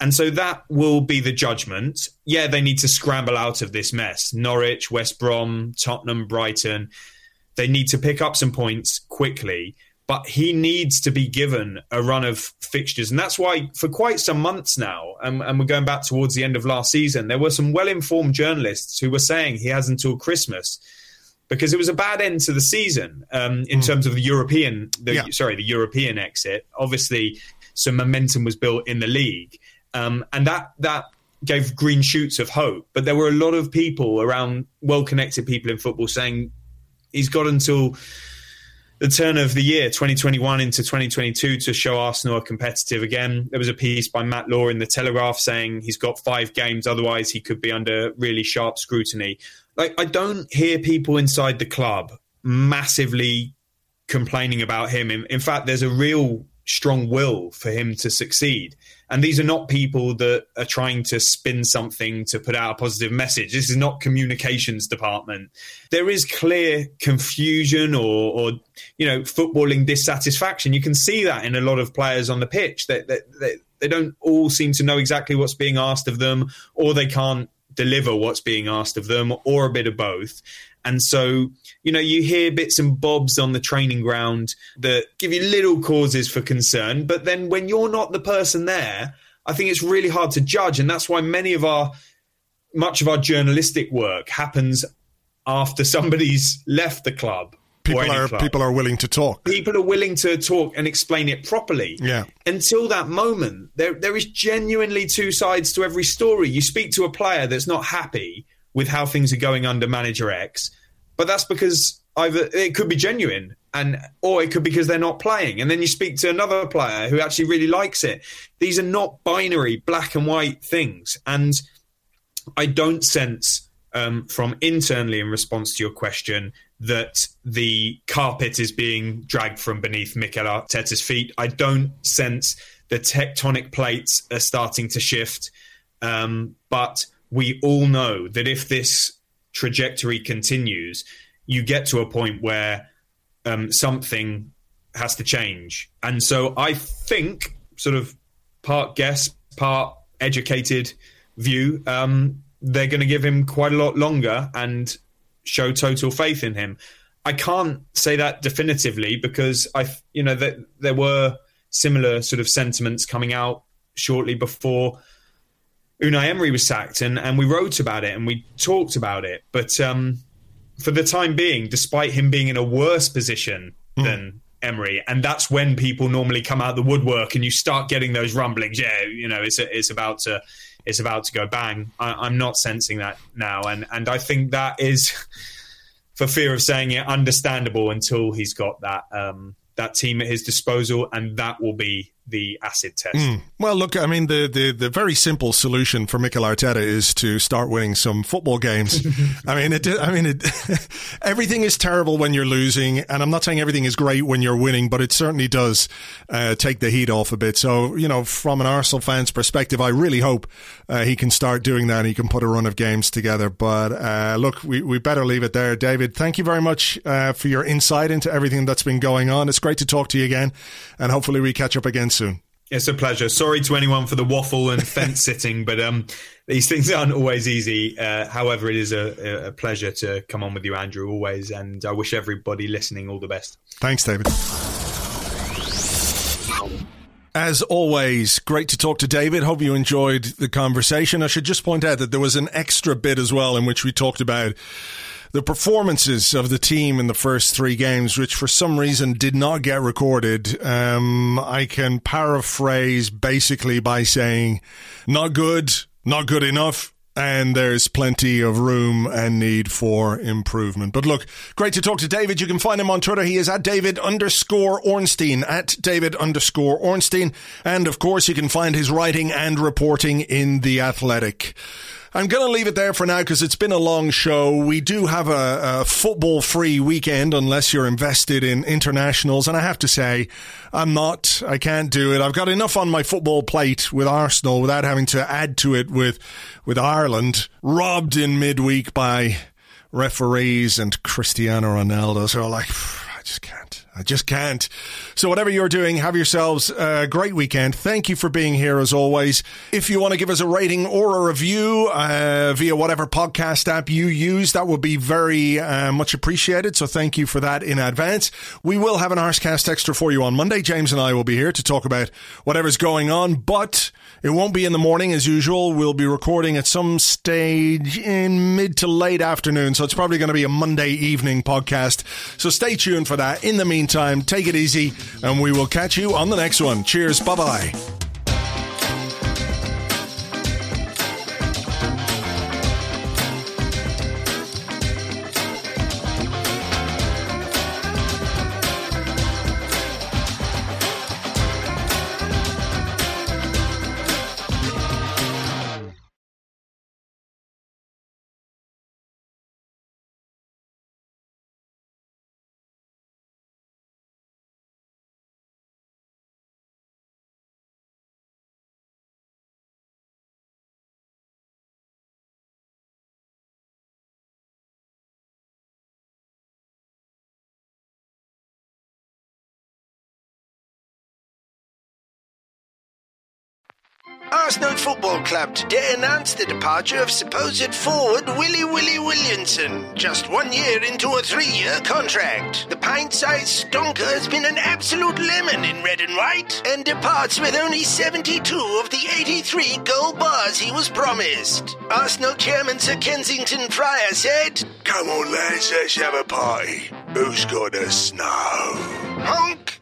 And so that will be the judgment. Yeah, they need to scramble out of this mess. Norwich, West Brom, Tottenham, Brighton. They need to pick up some points quickly but he needs to be given a run of fixtures. And that's why, for quite some months now, and, and, we're going back towards the end of last season, there were some well informed journalists who were saying he has until Christmas. Because it was a bad end to the season um, in mm. terms of the European, the, yeah. sorry, the European exit. Obviously, some momentum was built in the league, um, and that that gave green shoots of hope. But there were a lot of people around, well-connected people in football, saying he's got until the turn of the year 2021 into 2022 to show Arsenal are competitive again. There was a piece by Matt Law in the Telegraph saying he's got five games, otherwise he could be under really sharp scrutiny. Like I don't hear people inside the club massively complaining about him. In, in fact, there's a real strong will for him to succeed. And these are not people that are trying to spin something to put out a positive message. This is not communications department. There is clear confusion or, or you know, footballing dissatisfaction. You can see that in a lot of players on the pitch. That they, they, they don't all seem to know exactly what's being asked of them, or they can't deliver what's being asked of them, or a bit of both. And so, you know, you hear bits and bobs on the training ground that give you little causes for concern. But then when you're not the person there, I think it's really hard to judge. And that's why many of our, much of our journalistic work happens after somebody's left the club. People are club. people are willing to talk. People are willing to talk and explain it properly. Yeah. Until that moment, there there is genuinely two sides to every story. You speak to a player that's not happy with how things are going under manager X, but that's because either it could be genuine and or it could be because they're not playing. And then you speak to another player who actually really likes it. These are not binary black and white things. And I don't sense um, from internally in response to your question that the carpet is being dragged from beneath Mikel Arteta's feet. I don't sense the tectonic plates are starting to shift. Um, but we all know that if this trajectory continues, you get to a point where um, something has to change. And so I think, sort of part guess, part educated view, um, they're going to give him quite a lot longer and show total faith in him. I can't say that definitively because I, you know, that there were similar sort of sentiments coming out shortly before Unai Emery was sacked, and and we wrote about it and we talked about it. But um, for the time being, despite him being in a worse position mm. than Emery, and that's when people normally come out of the woodwork and you start getting those rumblings. Yeah, you know, it's it's about to it's about to go bang. I, am not sensing that now, and and I think that is, for fear of saying it, understandable until he's got that um, that team at his disposal, and that will be the acid test. Mm. Well, look, I mean, the, the, the very simple solution for Mikel Arteta is to start winning some football games. I mean, it, I mean, it, everything is terrible when you're losing, and I'm not saying everything is great when you're winning, but it certainly does uh, take the heat off a bit. So, you know, from an Arsenal fan's perspective, I really hope uh, he can start doing that and he can put a run of games together. But uh, look, we, we better leave it there. David, thank you very much uh, for your insight into everything that's been going on. It's great to talk to you again, and hopefully we catch up again soon. It's a pleasure. Sorry to anyone for the waffle and fence sitting, but um, these things aren't always easy. Uh, however, it is a, a, pleasure to come on with you, Andrew, always. And I wish everybody listening all the best. Thanks, David. As always, great to talk to David. Hope you enjoyed the conversation. I should just point out that there was an extra bit as well in which we talked about the performances of the team in the first three games, which for some reason did not get recorded, um, I can paraphrase basically by saying, not good, not good enough, and there's plenty of room and need for improvement. But look, great to talk to David. You can find him on Twitter. He is at David underscore Ornstein, at David underscore Ornstein. And of course, you can find his writing and reporting in The Athletic. I'm going to leave it there for now because it's been a long show. We do have a, a football free weekend unless you're invested in internationals. And I have to say, I'm not. I can't do it. I've got enough on my football plate with Arsenal without having to add to it with, with Ireland robbed in midweek by referees and Cristiano Ronaldo. So like, I just can't. I just can't. So, whatever you're doing, have yourselves a great weekend. Thank you for being here as always. If you want to give us a rating or a review uh, via whatever podcast app you use, that would be very uh, much appreciated. So, thank you for that in advance. We will have an Arsecast extra for you on Monday. James and I will be here to talk about whatever's going on, but it won't be in the morning as usual. We'll be recording at some stage in mid to late afternoon. So, it's probably going to be a Monday evening podcast. So, stay tuned for that. In the meantime, meantime, take it easy, and we will catch you on the next one. Cheers. Bye bye. Arsenal Football Club today announced the departure of supposed forward Willie Willie Williamson, just one year into a three-year contract. The pint-sized stonker has been an absolute lemon in red and white, and departs with only 72 of the 83 gold bars he was promised. Arsenal chairman Sir Kensington Fryer said, Come on, lads, let's have a party. Who's got the snow? Honk!